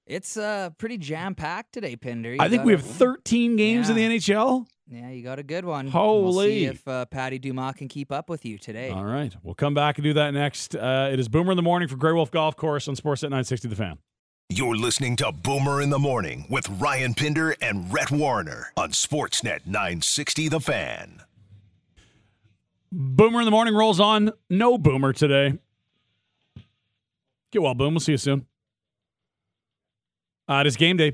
Speaker 4: It's uh pretty jam packed today, Pinder. You
Speaker 2: I think
Speaker 4: got
Speaker 2: we
Speaker 4: a-
Speaker 2: have 13 games in the NHL.
Speaker 4: Yeah, you got a good one. We'll
Speaker 2: Holy.
Speaker 4: see if uh, Patty Dumas can keep up with you today.
Speaker 2: All right, we'll come back and do that next. Uh, it is Boomer in the morning for Grey Wolf Golf Course on Sportsnet 960 The Fan.
Speaker 1: You're listening to Boomer in the Morning with Ryan Pinder and Rhett Warner on Sportsnet 960 The Fan.
Speaker 2: Boomer in the morning rolls on. No boomer today. Get well, Boom. We'll see you soon. Uh, it is game day.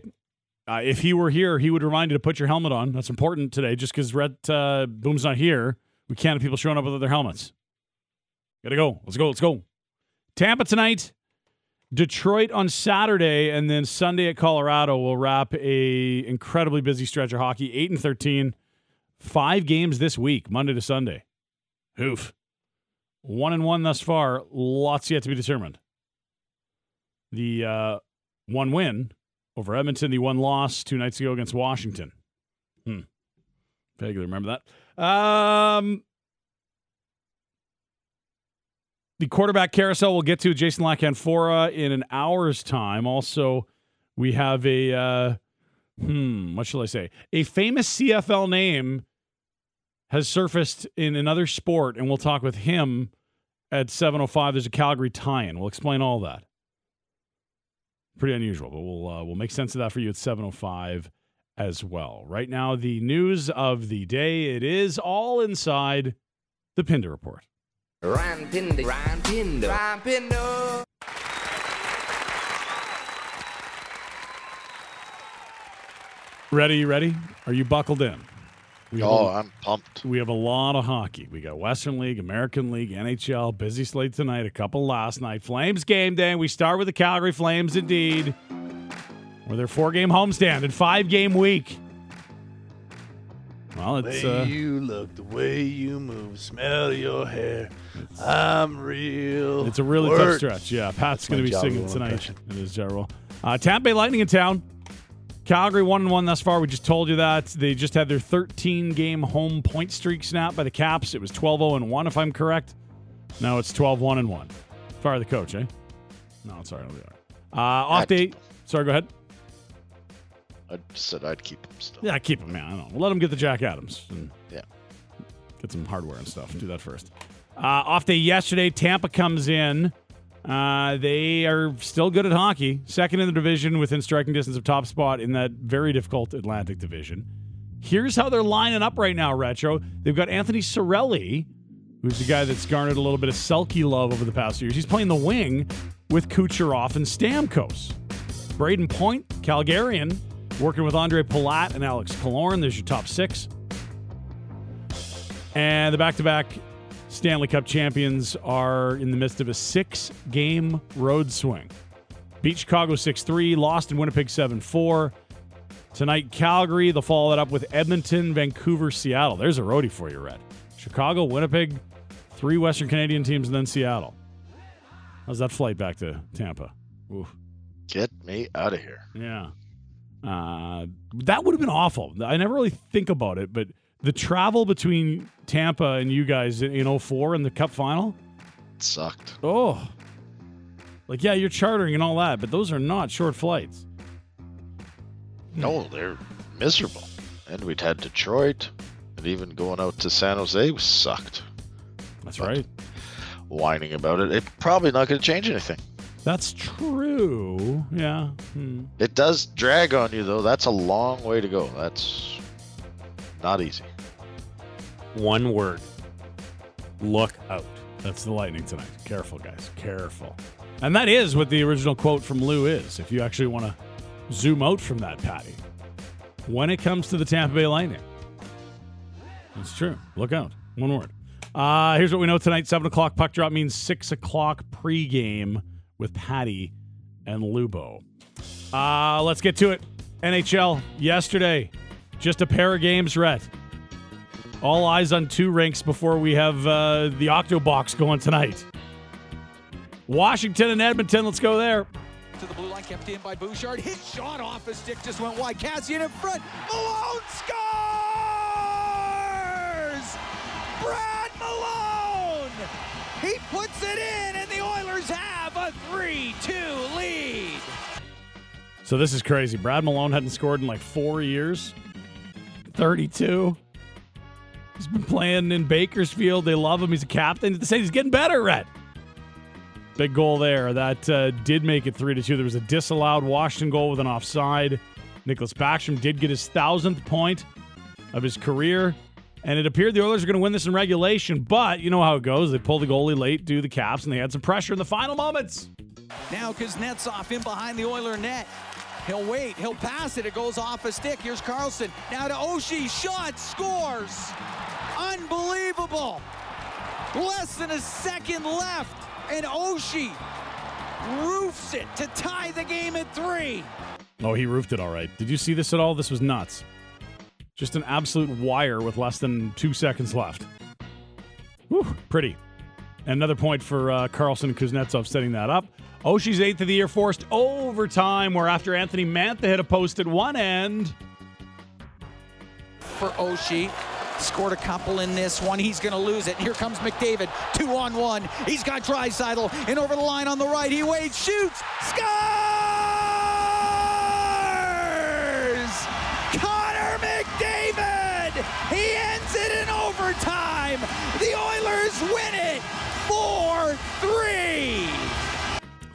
Speaker 2: Uh, if he were here, he would remind you to put your helmet on. That's important today. Just because Rhett uh, Boom's not here, we can't have people showing up with their helmets. Gotta go. Let's go. Let's go. Tampa tonight. Detroit on Saturday, and then Sunday at Colorado will wrap a incredibly busy stretch of hockey. Eight and thirteen, five games this week, Monday to Sunday. Hoof. One and one thus far. Lots yet to be determined. The uh, one win over Edmonton, the one loss two nights ago against Washington. Hmm. Vaguely remember that. Um, the quarterback carousel we'll get to Jason La Canfora in an hour's time. Also, we have a uh, hmm, what shall I say? A famous CFL name has surfaced in another sport, and we'll talk with him at 7:05. There's a Calgary tie-in. We'll explain all that. Pretty unusual, but we'll uh, we'll make sense of that for you at 7:05 as well. Right now, the news of the day. It is all inside the Pinder Report.
Speaker 5: Ryan Pinder. Ryan Pinder. Ryan Pinder.
Speaker 2: Ready? Ready? Are you buckled in? We have,
Speaker 3: Oh,
Speaker 2: a,
Speaker 3: I'm pumped.
Speaker 2: we have a lot of hockey. We got Western League, American League, NHL. Busy slate tonight. A couple last night. Flames game day. We start with the Calgary Flames, indeed, with their four-game homestand and five-game week. Well,
Speaker 6: The
Speaker 2: it's
Speaker 6: way
Speaker 2: uh,
Speaker 6: you look, the way you move, smell your hair. I'm real.
Speaker 2: It's a really tough stretch. Yeah, Pat's going to be singing tonight.
Speaker 6: impression.
Speaker 2: It is Ja Rule. Uh, Tampa Bay Lightning in town. Calgary one and one thus far. We just told you that they just had their 13 game home point streak snapped by the Caps. It was 12-0 and one, if I'm correct. Now it's 12-1 and one. Fire the coach, eh? No, sorry, I'll be all right. Uh, off
Speaker 3: I'd him.
Speaker 2: Sorry, go ahead.
Speaker 3: I said I'd keep him still.
Speaker 2: Yeah, keep him, man. I don't know. We'll let him get the Jack Adams and
Speaker 3: Yeah.
Speaker 2: get some hardware and stuff. Do that first. Uh, off day yesterday, Tampa comes in. Uh, they are still good at hockey, second in the division within striking distance of top spot in that very difficult Atlantic division. Here's how they're lining up right now, Retro. They've got Anthony Cirelli, who's the guy that's garnered a little bit of Selke love over the past years. He's playing the wing with Kucherov and Stamkos. Brayden Point, Calgarian, working with Andre Palat and Alex Killorn. There's your top six. And the back to back Stanley Cup champions are in the midst of a six game road swing. Beat Chicago 6 3, lost in Winnipeg 7 4. Tonight, Calgary. They'll follow that up with Edmonton, Vancouver, Seattle. There's a roadie for you, Rhett. Chicago, Winnipeg, three Western Canadian teams, and then Seattle. How's that flight back to Tampa? Oof.
Speaker 3: Get me out of here.
Speaker 2: Yeah. Uh, that would have been awful. I never really think about it, but the travel between Tampa and you guys in, in 04 in the cup final,
Speaker 3: It sucked.
Speaker 2: oh. Like, yeah, you're chartering and all that, but those are not short flights.
Speaker 3: No, they're miserable. And we'd had Detroit, and even going out to San Jose was sucked.
Speaker 2: That's
Speaker 3: But-
Speaker 2: right.
Speaker 3: Whining about it. It's probably not going to change anything.
Speaker 2: That's true. Yeah. Hmm.
Speaker 3: It does drag on you, though. That's a long way to go. That's not easy.
Speaker 7: One word. Look out.
Speaker 2: That's the Lightning tonight. Careful, guys. Careful. And that is what the original quote from Lou is, if you actually want to zoom out from that, Patty. When it comes to the Tampa Bay Lightning, it's true. Look out. One word. Uh, here's what we know tonight 7 o'clock puck drop means 6 o'clock pregame with Patty and Lubo. Uh, let's get to it. NHL yesterday, just a pair of games, Rhett. All eyes on two rinks before we have uh, the Octobox going tonight. Washington and Edmonton. Let's go there.
Speaker 8: to the blue line, kept in by Bouchard. Hit shot off his stick, just went wide. Kassian in front. Malone scores! Brad Malone! He puts it in, and the Oilers have a 3 2 lead.
Speaker 2: So this is crazy. Brad Malone hadn't scored in like four years. 32. He's been playing in Bakersfield. They love him. He's a captain. They say he's getting better, Rhett. Big goal there. That uh, did make it 3 to 2. There was a disallowed Washington goal with an offside. Nicklas Backstrom did get his thousandth point of his career. And it appeared the Oilers were going to win this in regulation, but you know how it goes. They pull the goalie late, do the caps, and they had some pressure in the final moments.
Speaker 8: Now Kuznetsov in behind the Oiler net. He'll wait. He'll pass it. It goes off a stick. Here's Carlson. Now to Oshie. Shot. Scores. Unbelievable. Less than a second left. And Oshie roofs it to tie the game at three.
Speaker 2: Oh, he roofed it all right. Did you see this at all? This was nuts. Just an absolute wire with less than two seconds left. Whew, pretty. And another point for uh, Carlson and Kuznetsov setting that up. Oshie's eighth of the year forced overtime, where after Anthony Mantha hit a post at one end.
Speaker 8: For Oshie. Scored a couple in this one. He's going to lose it. Here comes McDavid. Two on one. He's got Draisaitl and over the line on the right. He waits, shoots, scores! Connor McDavid! He ends it in overtime. The Oilers win it 4 3.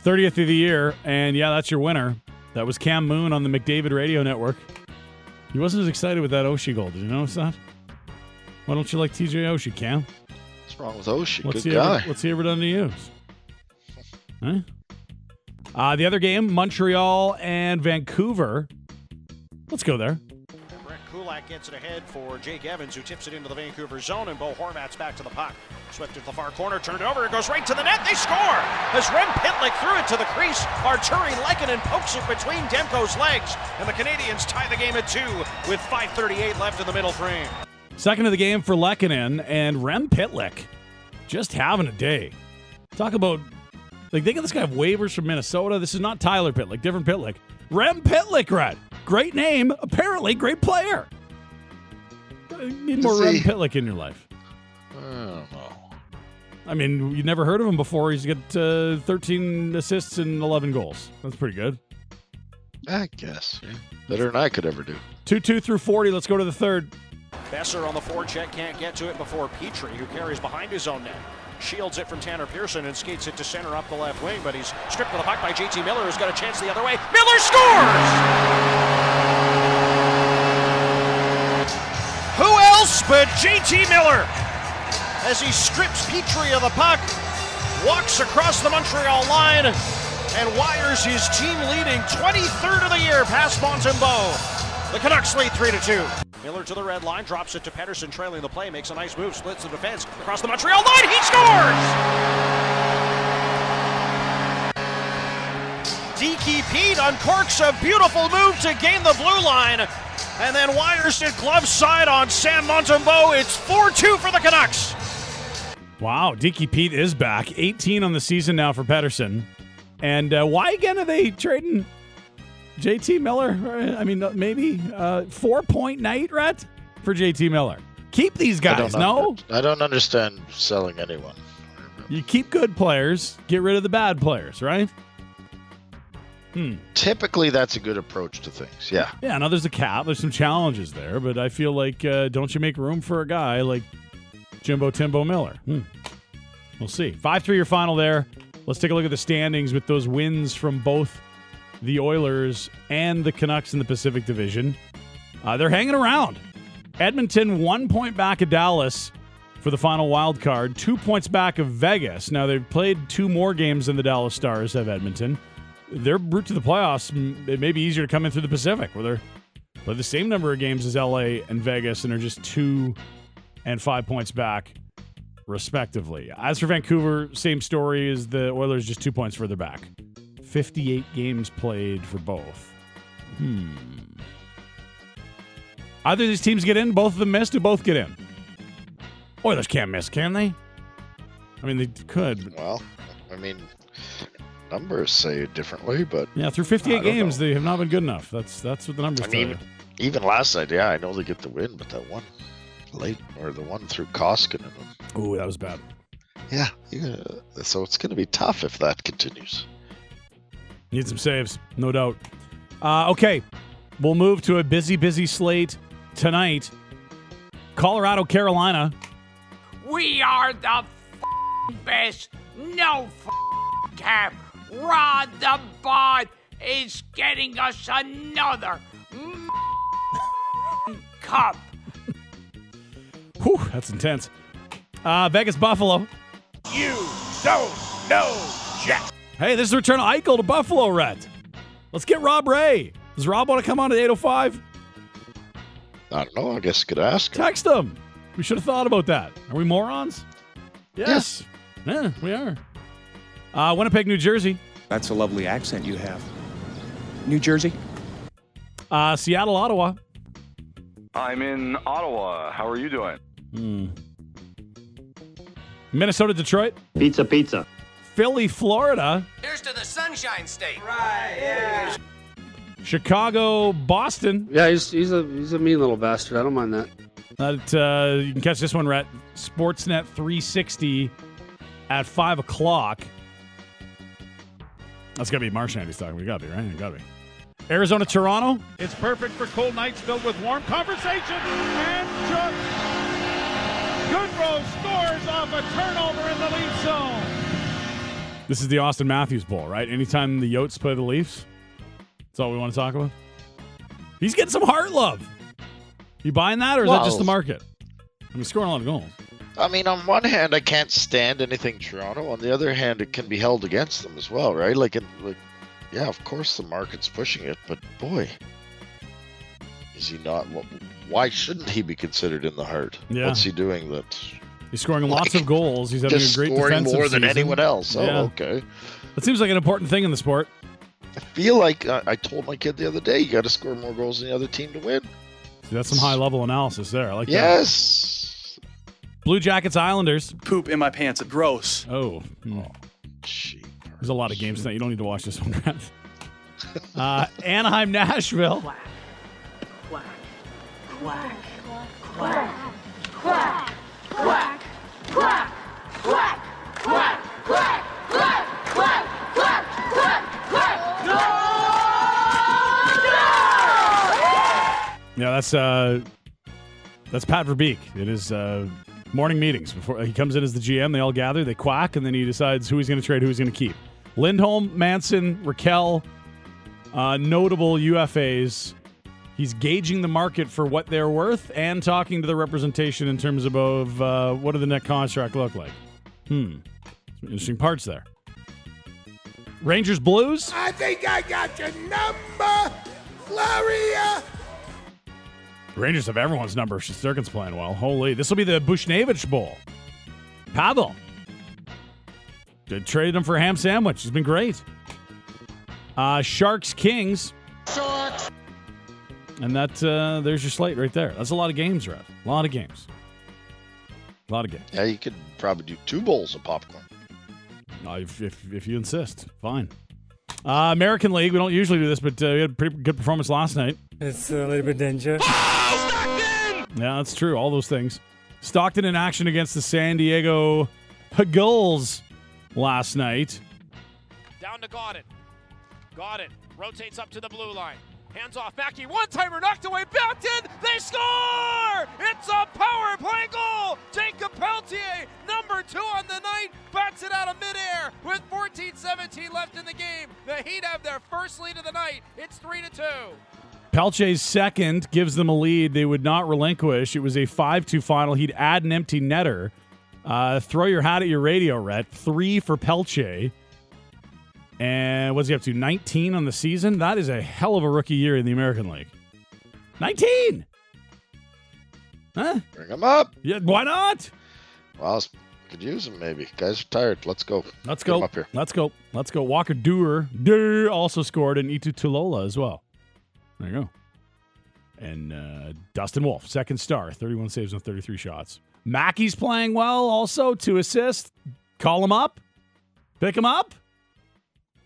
Speaker 2: 30th of the year, and yeah, that's your winner. That was Cam Moon on the McDavid Radio Network. He wasn't as excited with that Oshie goal. Did you notice that? Why don't you like TJ Oshie, Cam?
Speaker 3: What's wrong with Oshie?
Speaker 2: What's
Speaker 3: Good
Speaker 2: he
Speaker 3: guy.
Speaker 2: Ever, what's he ever done to you? Huh? Uh, the other game, Montreal and Vancouver. Let's go there.
Speaker 9: Brett Kulak gets it ahead for Jake Evans, who tips it into the Vancouver zone, and Bo Horvat's back to the puck. Swift to the far corner, turned it over, it goes right to the net, they score! As Rem Pitlick threw it to the crease, Artturi Lehkonen pokes it between Demko's legs, and the Canadiens tie the game at two with 5.38 left in the middle frame.
Speaker 2: Second of the game for Lehkonen and Rem Pitlick. Just having a day. Talk about, like, they got this guy of waivers from Minnesota. This is not Tyler Pitlick, different Pitlick. Rem Pitlick, Rhett. Great name, apparently great player. Uh, Need more Rem Pitlick in your life.
Speaker 3: I don't know.
Speaker 2: I mean, you never heard of him before. He's got uh, 13 assists and 11 goals. That's pretty good.
Speaker 3: I guess. Yeah. Better than I could ever do.
Speaker 2: 2 2 through 40. Let's go to the third.
Speaker 9: Boeser on the forecheck can't get to it before Petry, who carries behind his own net. Shields it from Tanner Pearson and skates it to center up the left wing, but he's stripped of the puck by JT Miller, who's got a chance the other way. Miller scores! Who else but JT Miller? As he strips Petry of the puck, walks across the Montreal line, and wires his team leading 23rd of the year past Montembeault. The Canucks lead 3 to 2. Miller to the red line, drops it to Pettersson, trailing the play, makes a nice move, splits the defense across the Montreal line. He scores! Deaky Pete uncorks a beautiful move to gain the blue line, and then wires it glove side on Sam Montembeault. It's 4 2 for the Canucks.
Speaker 2: Wow, Dicky Pete is back. 18 on the season now for Pettersson. And uh, why again are they trading JT Miller? I mean, uh, maybe uh, four point night, Rhett, for JT Miller. Keep these guys,
Speaker 3: don't
Speaker 2: no?
Speaker 3: I don't understand selling anyone.
Speaker 2: You keep good players, get rid of the bad players, right? Hmm.
Speaker 3: Typically, that's a good approach to things. Yeah.
Speaker 2: Yeah, now there's a cap. There's some challenges there, but I feel like uh, don't you make room for a guy like Jimbo Timbo Miller? Hmm. We'll see. 5 3 your final there. Let's take a look at the standings with those wins from both the Oilers and the Canucks in the Pacific Division. Uh, they're hanging around. Edmonton, one point back of Dallas for the final wild card, two points back of Vegas. Now, they've played two more games than the Dallas Stars have Edmonton. Their route to the playoffs, it may be easier to come in through the Pacific, where they're play the same number of games as LA and Vegas and are just two and five points back, respectively. As for Vancouver, same story as the Oilers, just two points further back. 58 games played for both. Hmm. Either these teams get in, both of them missed, or both get in. Oilers can't miss, can they? I mean, they could.
Speaker 3: Well, I mean, numbers say a different but
Speaker 2: Yeah, through 58 games,
Speaker 3: know.
Speaker 2: they have not been good enough. That's that's what the numbers
Speaker 3: I mean,
Speaker 2: you.
Speaker 3: even last night, yeah, I know they get the win, but that one late or the one through Koskinen.
Speaker 2: Ooh, that was bad.
Speaker 3: Yeah, yeah. So it's going to be tough if that continues.
Speaker 2: Need some saves, no doubt. Uh, okay, we'll move to a busy, busy slate tonight. Colorado, Carolina.
Speaker 10: We are the f***ing best. No f***ing cap. Rod the Bod is getting us another *laughs* cup.
Speaker 2: Whew, that's intense. Uh, Vegas Buffalo.
Speaker 6: You don't know Jack.
Speaker 2: Hey, this is return of Eichel to Buffalo, Rhett. Let's get Rob Ray. Does Rob want to come on at 805?
Speaker 3: I don't know. I guess you could ask. him.
Speaker 2: Text him. We should have thought about that. Are we morons? Yes. Yeah, we are. Uh, Winnipeg, New Jersey.
Speaker 11: That's a lovely accent you have. New Jersey?
Speaker 2: Uh, Seattle, Ottawa.
Speaker 12: I'm in Ottawa. How are you doing?
Speaker 2: Hmm. Minnesota, Detroit.
Speaker 13: Pizza, pizza.
Speaker 2: Philly, Florida.
Speaker 5: Here's to the Sunshine State. Right, yeah.
Speaker 2: Chicago, Boston.
Speaker 13: Yeah, he's he's a he's a mean little bastard. I don't mind that.
Speaker 2: That, uh, you can catch this one, Rhett. Sportsnet 360 at 5 o'clock. That's got to be Marchand he's talking. We got to be, right? It got to be. Arizona, Toronto.
Speaker 9: It's perfect for cold nights filled with warm conversation. And Chuck Goodrow scores off a turnover in the lead zone.
Speaker 2: This is the Auston Matthews Bowl, right? Anytime the Yotes play the Leafs, that's all we want to talk about. He's getting some Hart love. You buying that, or is that just the market? I mean, scoring a lot of goals.
Speaker 3: I mean, on one hand, I can't stand anything Toronto. On the other hand, it can be held against them as well, right? Like, in, like, yeah, of course the market's pushing it, but boy, is he not? Why shouldn't he be considered in the Hart?
Speaker 2: Yeah.
Speaker 3: What's he doing that?
Speaker 2: He's scoring lots of *laughs* goals. He's having a
Speaker 3: Just
Speaker 2: great
Speaker 3: scoring
Speaker 2: defensive
Speaker 3: more than
Speaker 2: season.
Speaker 3: anyone else. Oh,
Speaker 2: Yeah.
Speaker 3: okay.
Speaker 2: That seems like an important thing in the sport.
Speaker 3: I feel like uh, I told my kid the other day, you got to score more goals than the other team to win.
Speaker 2: See, that's some high level analysis there. I like that.
Speaker 3: Yes.
Speaker 2: Blue Jackets, Islanders.
Speaker 11: Poop in my pants. Gross.
Speaker 2: Oh. hmm. There's a lot of games tonight. You don't need to watch this one, Grant. uh, Anaheim, Nashville.
Speaker 5: Quack, quack, quack, quack, quack, quack, quack, quack, quack, quack,
Speaker 2: Yeah, that's uh, that's Pat Verbeek. It is uh, morning meetings before he comes in as the GM. They all gather, they quack, and then he decides who he's going to trade, who he's going to keep. Lindholm, Manson, Rakell, uh, notable UFAs. He's gauging the market for what they're worth and talking to the representation in terms of uh, what do the net contract look like. Hmm, interesting parts there. Rangers, Blues.
Speaker 6: I think I got your number, Gloria.
Speaker 2: Rangers have everyone's number. Shesterkin's playing well. Holy, this will be the Buchnevich Bowl. Pavel. They traded him for a ham sandwich. He's been great. Uh, Sharks, Kings.
Speaker 6: Sharks.
Speaker 2: And that uh, there's your slate right there. That's a lot of games, Rhett. A lot of games. A lot of games.
Speaker 3: Yeah, you could probably do two bowls of popcorn.
Speaker 2: Uh, if, if, if you insist, fine. Uh, American League. We don't usually do this, but uh, we had a pretty good performance last night.
Speaker 14: It's a little bit dangerous. Stockton!
Speaker 2: Yeah, that's true. All those things. Stockton in action against the San Diego Gulls last night.
Speaker 9: Down to Got it. Got it. Rotates up to the blue line. Hands off. Mackey. One timer knocked away. Backed in. They score! It's a power play goal. Jakob Pelletier, number two on the night, bats it out of midair with 14-17 left in the game. The Heat have their first lead of the night. It's three to two.
Speaker 2: Pelche's second gives them a lead they would not relinquish. It was a 5 2 final. He'd add an empty netter. Uh, throw your hat at your radio, Rhett. Three for Pelche. And what's he up to? 19 on the season? That is a hell of a rookie year in the American League. 19! Huh?
Speaker 3: Bring him up.
Speaker 2: Yeah, why not?
Speaker 3: Well, could use him maybe. Guys are tired. Let's go.
Speaker 2: Let's
Speaker 3: Get
Speaker 2: go.
Speaker 3: up here.
Speaker 2: Let's go. Let's go. Walker Duehr, Duehr also scored, and Eetu Tuulola as well. There you go. And uh, Dustin Wolf, second star, 31 saves on 33 shots. Mackey's playing well, also two assists. Call him up, pick him up.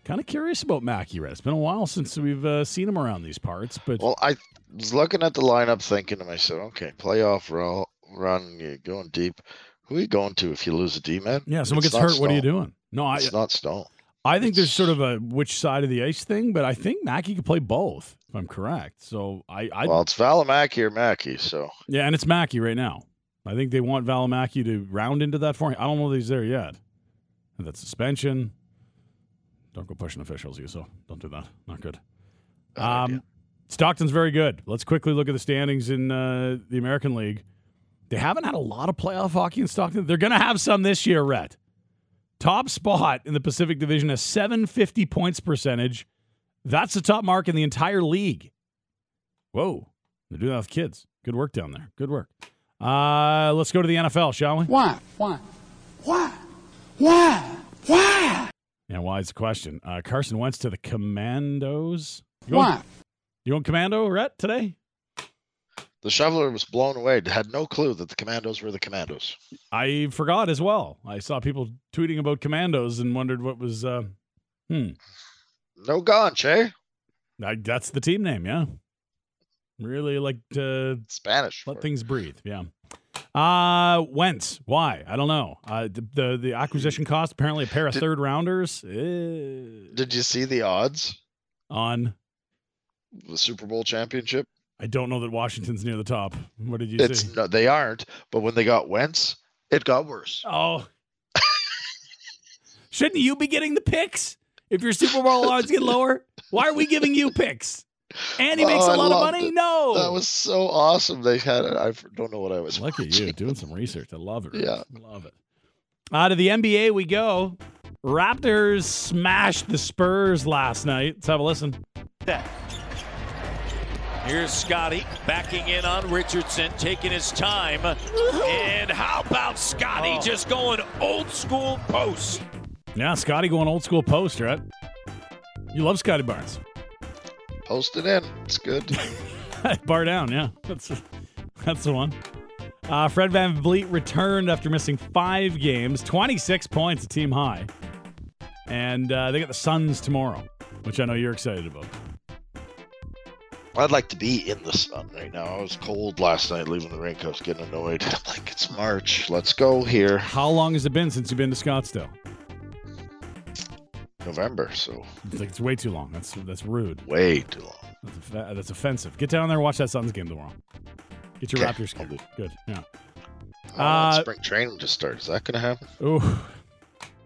Speaker 2: Kind of curious about Mackey. Rhett. It's been a while since we've uh, seen him around these parts, but
Speaker 3: Well, I was looking at the lineup, thinking to myself, okay, playoff run, run, you're going deep. Who are you going to if you lose a D man?
Speaker 2: yeah, someone
Speaker 3: It's
Speaker 2: gets hurt. What are you doing? No, I,
Speaker 3: It's not Stone.
Speaker 2: I think there's sort of a which side of the ice thing, but I think Mackey could play both. If I'm correct, so I, I
Speaker 3: well, it's Valimaki or Mackey, so
Speaker 2: Yeah, and it's Mackey right now. I think they want Valimaki to round into that for him. I don't know that he's there yet. That suspension. Don't go pushing officials, you so don't do that. Not good. Um, Stockton's very good. Let's quickly look at the standings in uh, the American League. They haven't had a lot of playoff hockey in Stockton. They're going to have some this year, Rhett. Top spot in the Pacific Division, a 750 points percentage. That's the top mark in the entire league. Whoa. They're doing that with kids. Good work down there. Good work. Uh, let's go to the NFL, shall we?
Speaker 14: Why? Why? Why? Why? Why?
Speaker 2: Yeah, why is the question? Uh, Carson Wentz to the Commandos. You
Speaker 14: Why?
Speaker 2: going, you going Commando, Rhett, today?
Speaker 3: The shoveler was blown away. Had no clue that the commandos were the commandos.
Speaker 2: I forgot as well. I saw people tweeting about Commandos and wondered what was. Uh, hmm.
Speaker 3: No gaunch, eh?
Speaker 2: I, that's the team name, yeah. Really like to
Speaker 3: Spanish.
Speaker 2: let things breathe, yeah. Uh Wentz, why? I don't know. Uh, the, the the acquisition cost apparently a pair of
Speaker 3: Did-
Speaker 2: third rounders eh,
Speaker 3: Did you see the odds?
Speaker 2: on.
Speaker 3: The Super Bowl championship?
Speaker 2: I don't know that Washington's near the top. What did you
Speaker 3: It's
Speaker 2: see?
Speaker 3: no, they aren't. But when they got Wentz, it got worse.
Speaker 2: Oh, *laughs* shouldn't you be getting the picks if your Super Bowl odds get lower? Why are we giving you picks? And he makes
Speaker 3: Oh,
Speaker 2: a
Speaker 3: I
Speaker 2: lot of money.
Speaker 3: it.
Speaker 2: No,
Speaker 3: That was so awesome. They had it. I f- don't know what I was.
Speaker 2: Look at you doing some research. I love it.
Speaker 3: Yeah.
Speaker 2: Love it. Out of the NBA we go. Raptors smashed the Spurs last night. Let's have a listen.
Speaker 15: Here's Scotty backing in on Richardson, taking his time. And how about Scotty oh. just going old school post?
Speaker 2: Yeah, Scotty going old school post, right? You love Scotty Barnes.
Speaker 3: Post it in. It's good. *laughs*
Speaker 2: Bar down, yeah. That's that's the one. Uh, Fred VanVleet returned after missing five games, 26 points, a team high. And uh, they got the Suns tomorrow, which I know you're excited about.
Speaker 3: I'd like to be in the sun right now. I was cold last night leaving the rink. I was getting annoyed. I'm *laughs* like, it's March. Let's go here.
Speaker 2: How long has it been since you've been to Scottsdale?
Speaker 3: November, so
Speaker 2: It's like it's way too long. That's that's rude.
Speaker 3: way too long.
Speaker 2: That's, that's offensive. Get down there and watch that Suns game tomorrow. Get your
Speaker 3: Okay,
Speaker 2: Raptors
Speaker 3: I'll
Speaker 2: gear.
Speaker 3: do.
Speaker 2: Good. Yeah.
Speaker 3: Uh,
Speaker 2: Uh,
Speaker 3: spring training just start. Is that going to happen?
Speaker 2: Ooh.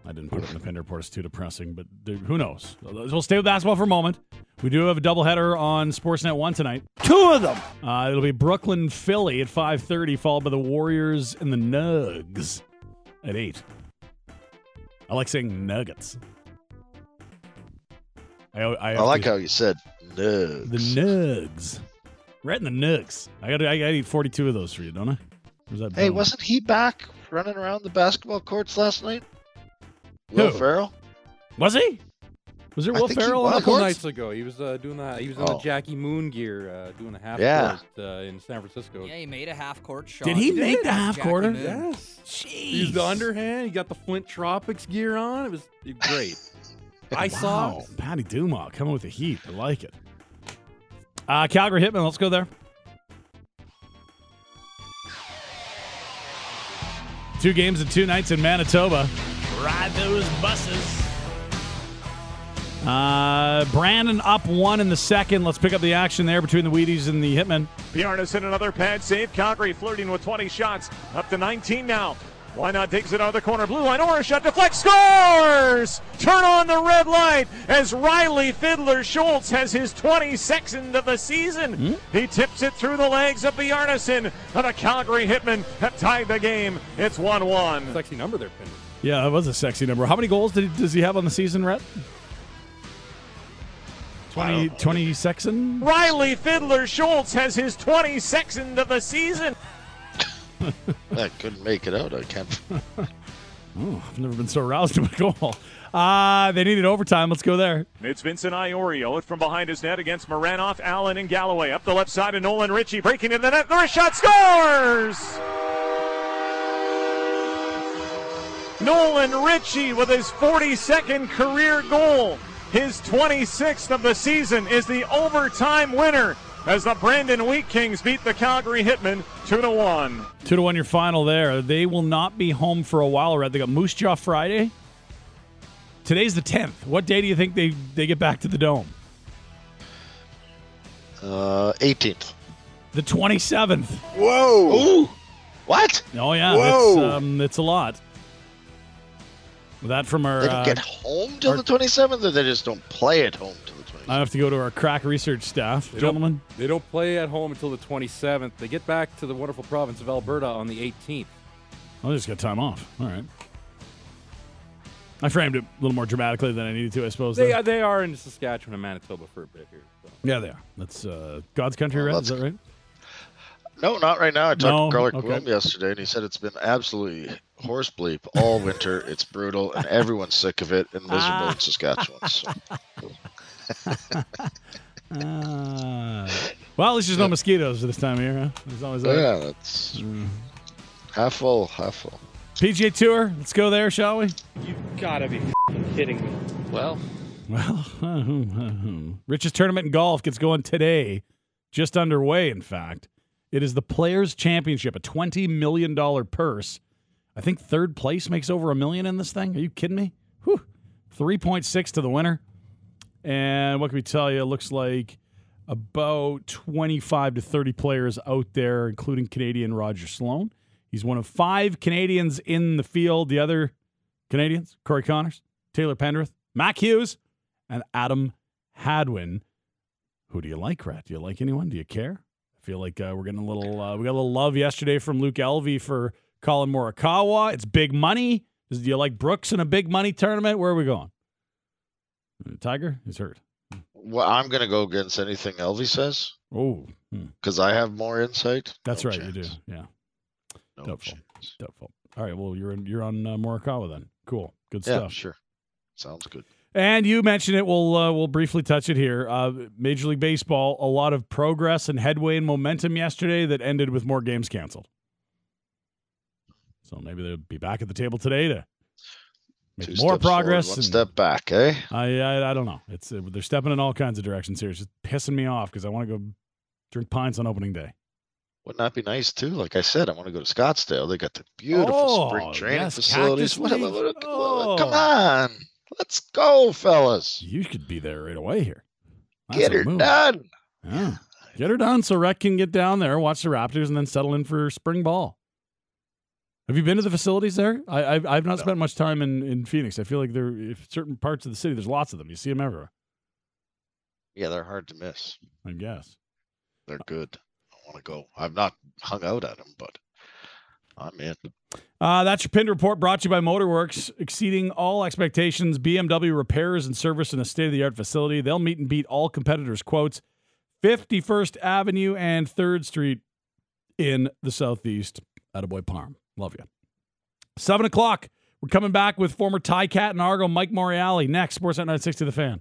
Speaker 2: I didn't put it in the pin report. It's too depressing, but dude, who knows? We'll stay with basketball for a moment. We do have a doubleheader on Sportsnet 1 tonight.
Speaker 6: Two of them.
Speaker 2: Uh, it'll be Brooklyn, Philly at 5.30, followed by the Warriors and the Nugs at 8. I like saying Nuggets. I, I,
Speaker 3: I, like
Speaker 2: to-
Speaker 3: how you said nugs.
Speaker 2: The Nugs. Right in the Nugs. I got I got to eat 42 of those for you, don't I? Or that
Speaker 3: Hey, wasn't he back running around the basketball courts last night? Will
Speaker 2: Who?
Speaker 3: Ferrell?
Speaker 2: Was he? Was there
Speaker 3: I
Speaker 2: Will
Speaker 3: think
Speaker 2: Ferrell on the
Speaker 16: A couple nights ago, he was uh, doing that. He was in the
Speaker 3: Oh.
Speaker 16: Jackie Moon gear, uh, doing the half
Speaker 3: Yeah.
Speaker 16: court uh, in San Francisco.
Speaker 4: Yeah, he made a half court shot.
Speaker 2: Did he make the half
Speaker 4: Jackie
Speaker 2: quarter?
Speaker 4: Moon.
Speaker 16: Yes.
Speaker 2: Jeez.
Speaker 16: He's the underhand. He got the Flint Tropics gear on. It was great. I saw.
Speaker 2: Patty Dumas coming with the heat. I like it. Uh, Calgary Hitman, let's go there. Two games and two nights in Manitoba. Ride those buses. Uh, Brandon up one in the second. Let's pick up the action there between the Wheaties and the Hitmen.
Speaker 17: Bjarnason another pad save. Calgary flirting with 20 shots. Up to 19 now. Why not digs it out of the corner? Blue line, or shot deflect, scores! Turn on the red light as Riley Fiddler Schultz has his 22nd of the season. Hmm? He tips it through the legs of Bjarnason, and the Calgary Hitmen have tied the game. It's 1 1.
Speaker 16: Sexy number there, Pinder.
Speaker 2: Yeah, that was a sexy number. How many goals did he, does he have on the season, Rhett? 20, 20
Speaker 17: Riley Fiddler Schultz has his 22nd of the season. *laughs*
Speaker 3: I couldn't make it out. I can't. *laughs*
Speaker 2: Oh, I've never been so aroused about a goal. Uh, they needed overtime. Let's go there.
Speaker 17: It's Vincent Iorio. From behind his net against Moranoff, Allen, and Galloway. Up the left side of Nolan Ritchie, breaking into the net. The wrist shot scores! Nolan Ritchie with his 42nd career goal. His 26th of the season is the overtime winner as the Brandon Wheat Kings beat the Calgary Hitmen 2 to 1.
Speaker 2: Two to one, your final there. They will not be home for a while, Rhett. They got Moose Jaw Friday. Today's the 10th. What day do you think they, they get back to the Dome?
Speaker 3: Uh, 18th.
Speaker 2: The 27th.
Speaker 3: Whoa! Ooh! What?
Speaker 2: Oh, yeah.
Speaker 3: Whoa!
Speaker 2: It's, um, it's a lot. That from our.
Speaker 3: They don't
Speaker 2: uh,
Speaker 3: get home till
Speaker 2: our-
Speaker 3: the 27th, or they just don't play at home till the
Speaker 2: I have to go to our crack research staff,
Speaker 16: They
Speaker 2: gentlemen.
Speaker 16: Don't, they don't play at home until the 27th. They get back to the wonderful province of Alberta on the 18th.
Speaker 2: I just got time off. All right. I framed it a little more dramatically than I needed to, I suppose.
Speaker 16: They
Speaker 2: though.
Speaker 16: are, they are in Saskatchewan and Manitoba for a bit here. so.
Speaker 2: yeah, they are. That's uh, God's country,
Speaker 3: Well,
Speaker 2: right? Is that right?
Speaker 3: No, not right now. I talked
Speaker 2: No?
Speaker 3: to Garlic
Speaker 2: Okay.
Speaker 3: Bloom yesterday, and he said it's been absolutely horse bleep all winter. it's brutal, and everyone's sick of it and miserable in *laughs* Saskatchewan. So.
Speaker 2: Uh, *laughs* well, at least there's no mosquitoes this time of year, huh? There's always that.
Speaker 3: yeah, that's half full, half full.
Speaker 2: PGA Tour, let's go there, shall we?
Speaker 13: You've got to be kidding me.
Speaker 11: Well,
Speaker 2: Well, *laughs* richest tournament in golf gets going today, just underway, in fact. It is the Players' Championship, a $20 million purse. I think third place makes over a million in this thing. Are you kidding me? Whew. 3.6 to the winner. And what can we tell you? It looks like about 25 to 30 players out there, including Canadian Roger Sloan. He's one of five Canadians in the field. The other Canadians, Corey Conners, Taylor Pendrith, Mac Hughes, and Adam Hadwin. Who do you like, Rhett? Do you like anyone? Do you care? I feel like uh, we're getting a little. Uh, we got a little love yesterday from Luke Elvy for Collin Morikawa. It's big money. Do you like Brooks in a big money tournament? Where are we going? Tiger is hurt.
Speaker 3: Well, I'm going to go against anything Elvy says
Speaker 2: Oh,
Speaker 3: because I have more insight.
Speaker 2: that's
Speaker 3: No
Speaker 2: right. You do. Yeah.
Speaker 3: No
Speaker 2: Doubtful.
Speaker 3: chance.
Speaker 2: Doubtful. All right. Well, you're you're on uh, Morikawa then. Cool. Good stuff.
Speaker 3: Yeah, sure. Sounds good.
Speaker 2: And you mentioned it. We'll uh, we'll briefly touch it here. Uh, Major League Baseball, a lot of progress and headway and momentum yesterday that ended with more games canceled. So maybe they'll be back at the table today to make
Speaker 3: Two
Speaker 2: more
Speaker 3: steps forward,
Speaker 2: progress.
Speaker 3: one step back, eh?
Speaker 2: I, I I don't know. It's uh, they're stepping in all kinds of directions here. It's just pissing me off because I want to go drink pints on opening day.
Speaker 3: Wouldn't that be nice too? Like I said, I want to go to Scottsdale. They got the beautiful spring
Speaker 2: Oh,
Speaker 3: training
Speaker 2: yes,
Speaker 3: facilities.
Speaker 2: Cactus
Speaker 3: What a- what
Speaker 2: Oh.
Speaker 3: Come on, let's go, fellas.
Speaker 2: You could be there right away here. That's
Speaker 3: Get her
Speaker 2: move.
Speaker 3: done.
Speaker 2: Yeah. Get her done so Rhett can get down there, watch the Raptors, and then settle in for spring ball. Have you been to the facilities there? I, I've I've not spent much time in, in Phoenix. I feel like there, if certain parts of the city, there's lots of them. You see them everywhere.
Speaker 3: Yeah, they're hard to miss.
Speaker 2: I guess.
Speaker 3: They're good. I want to go. I've not hung out at them, but I'm in.
Speaker 2: Uh, that's your pinned report brought to you by Motorworks, exceeding all expectations. BMW repairs and service in a state of the art facility. They'll meet and beat all competitors' quotes. 51st Avenue and 3rd Street in the Southeast. Attaboy Parm. Love you. 7 o'clock. We're coming back with former Ti-Cat and Argo Mike Morreale next. Sportsnet 960 The Fan.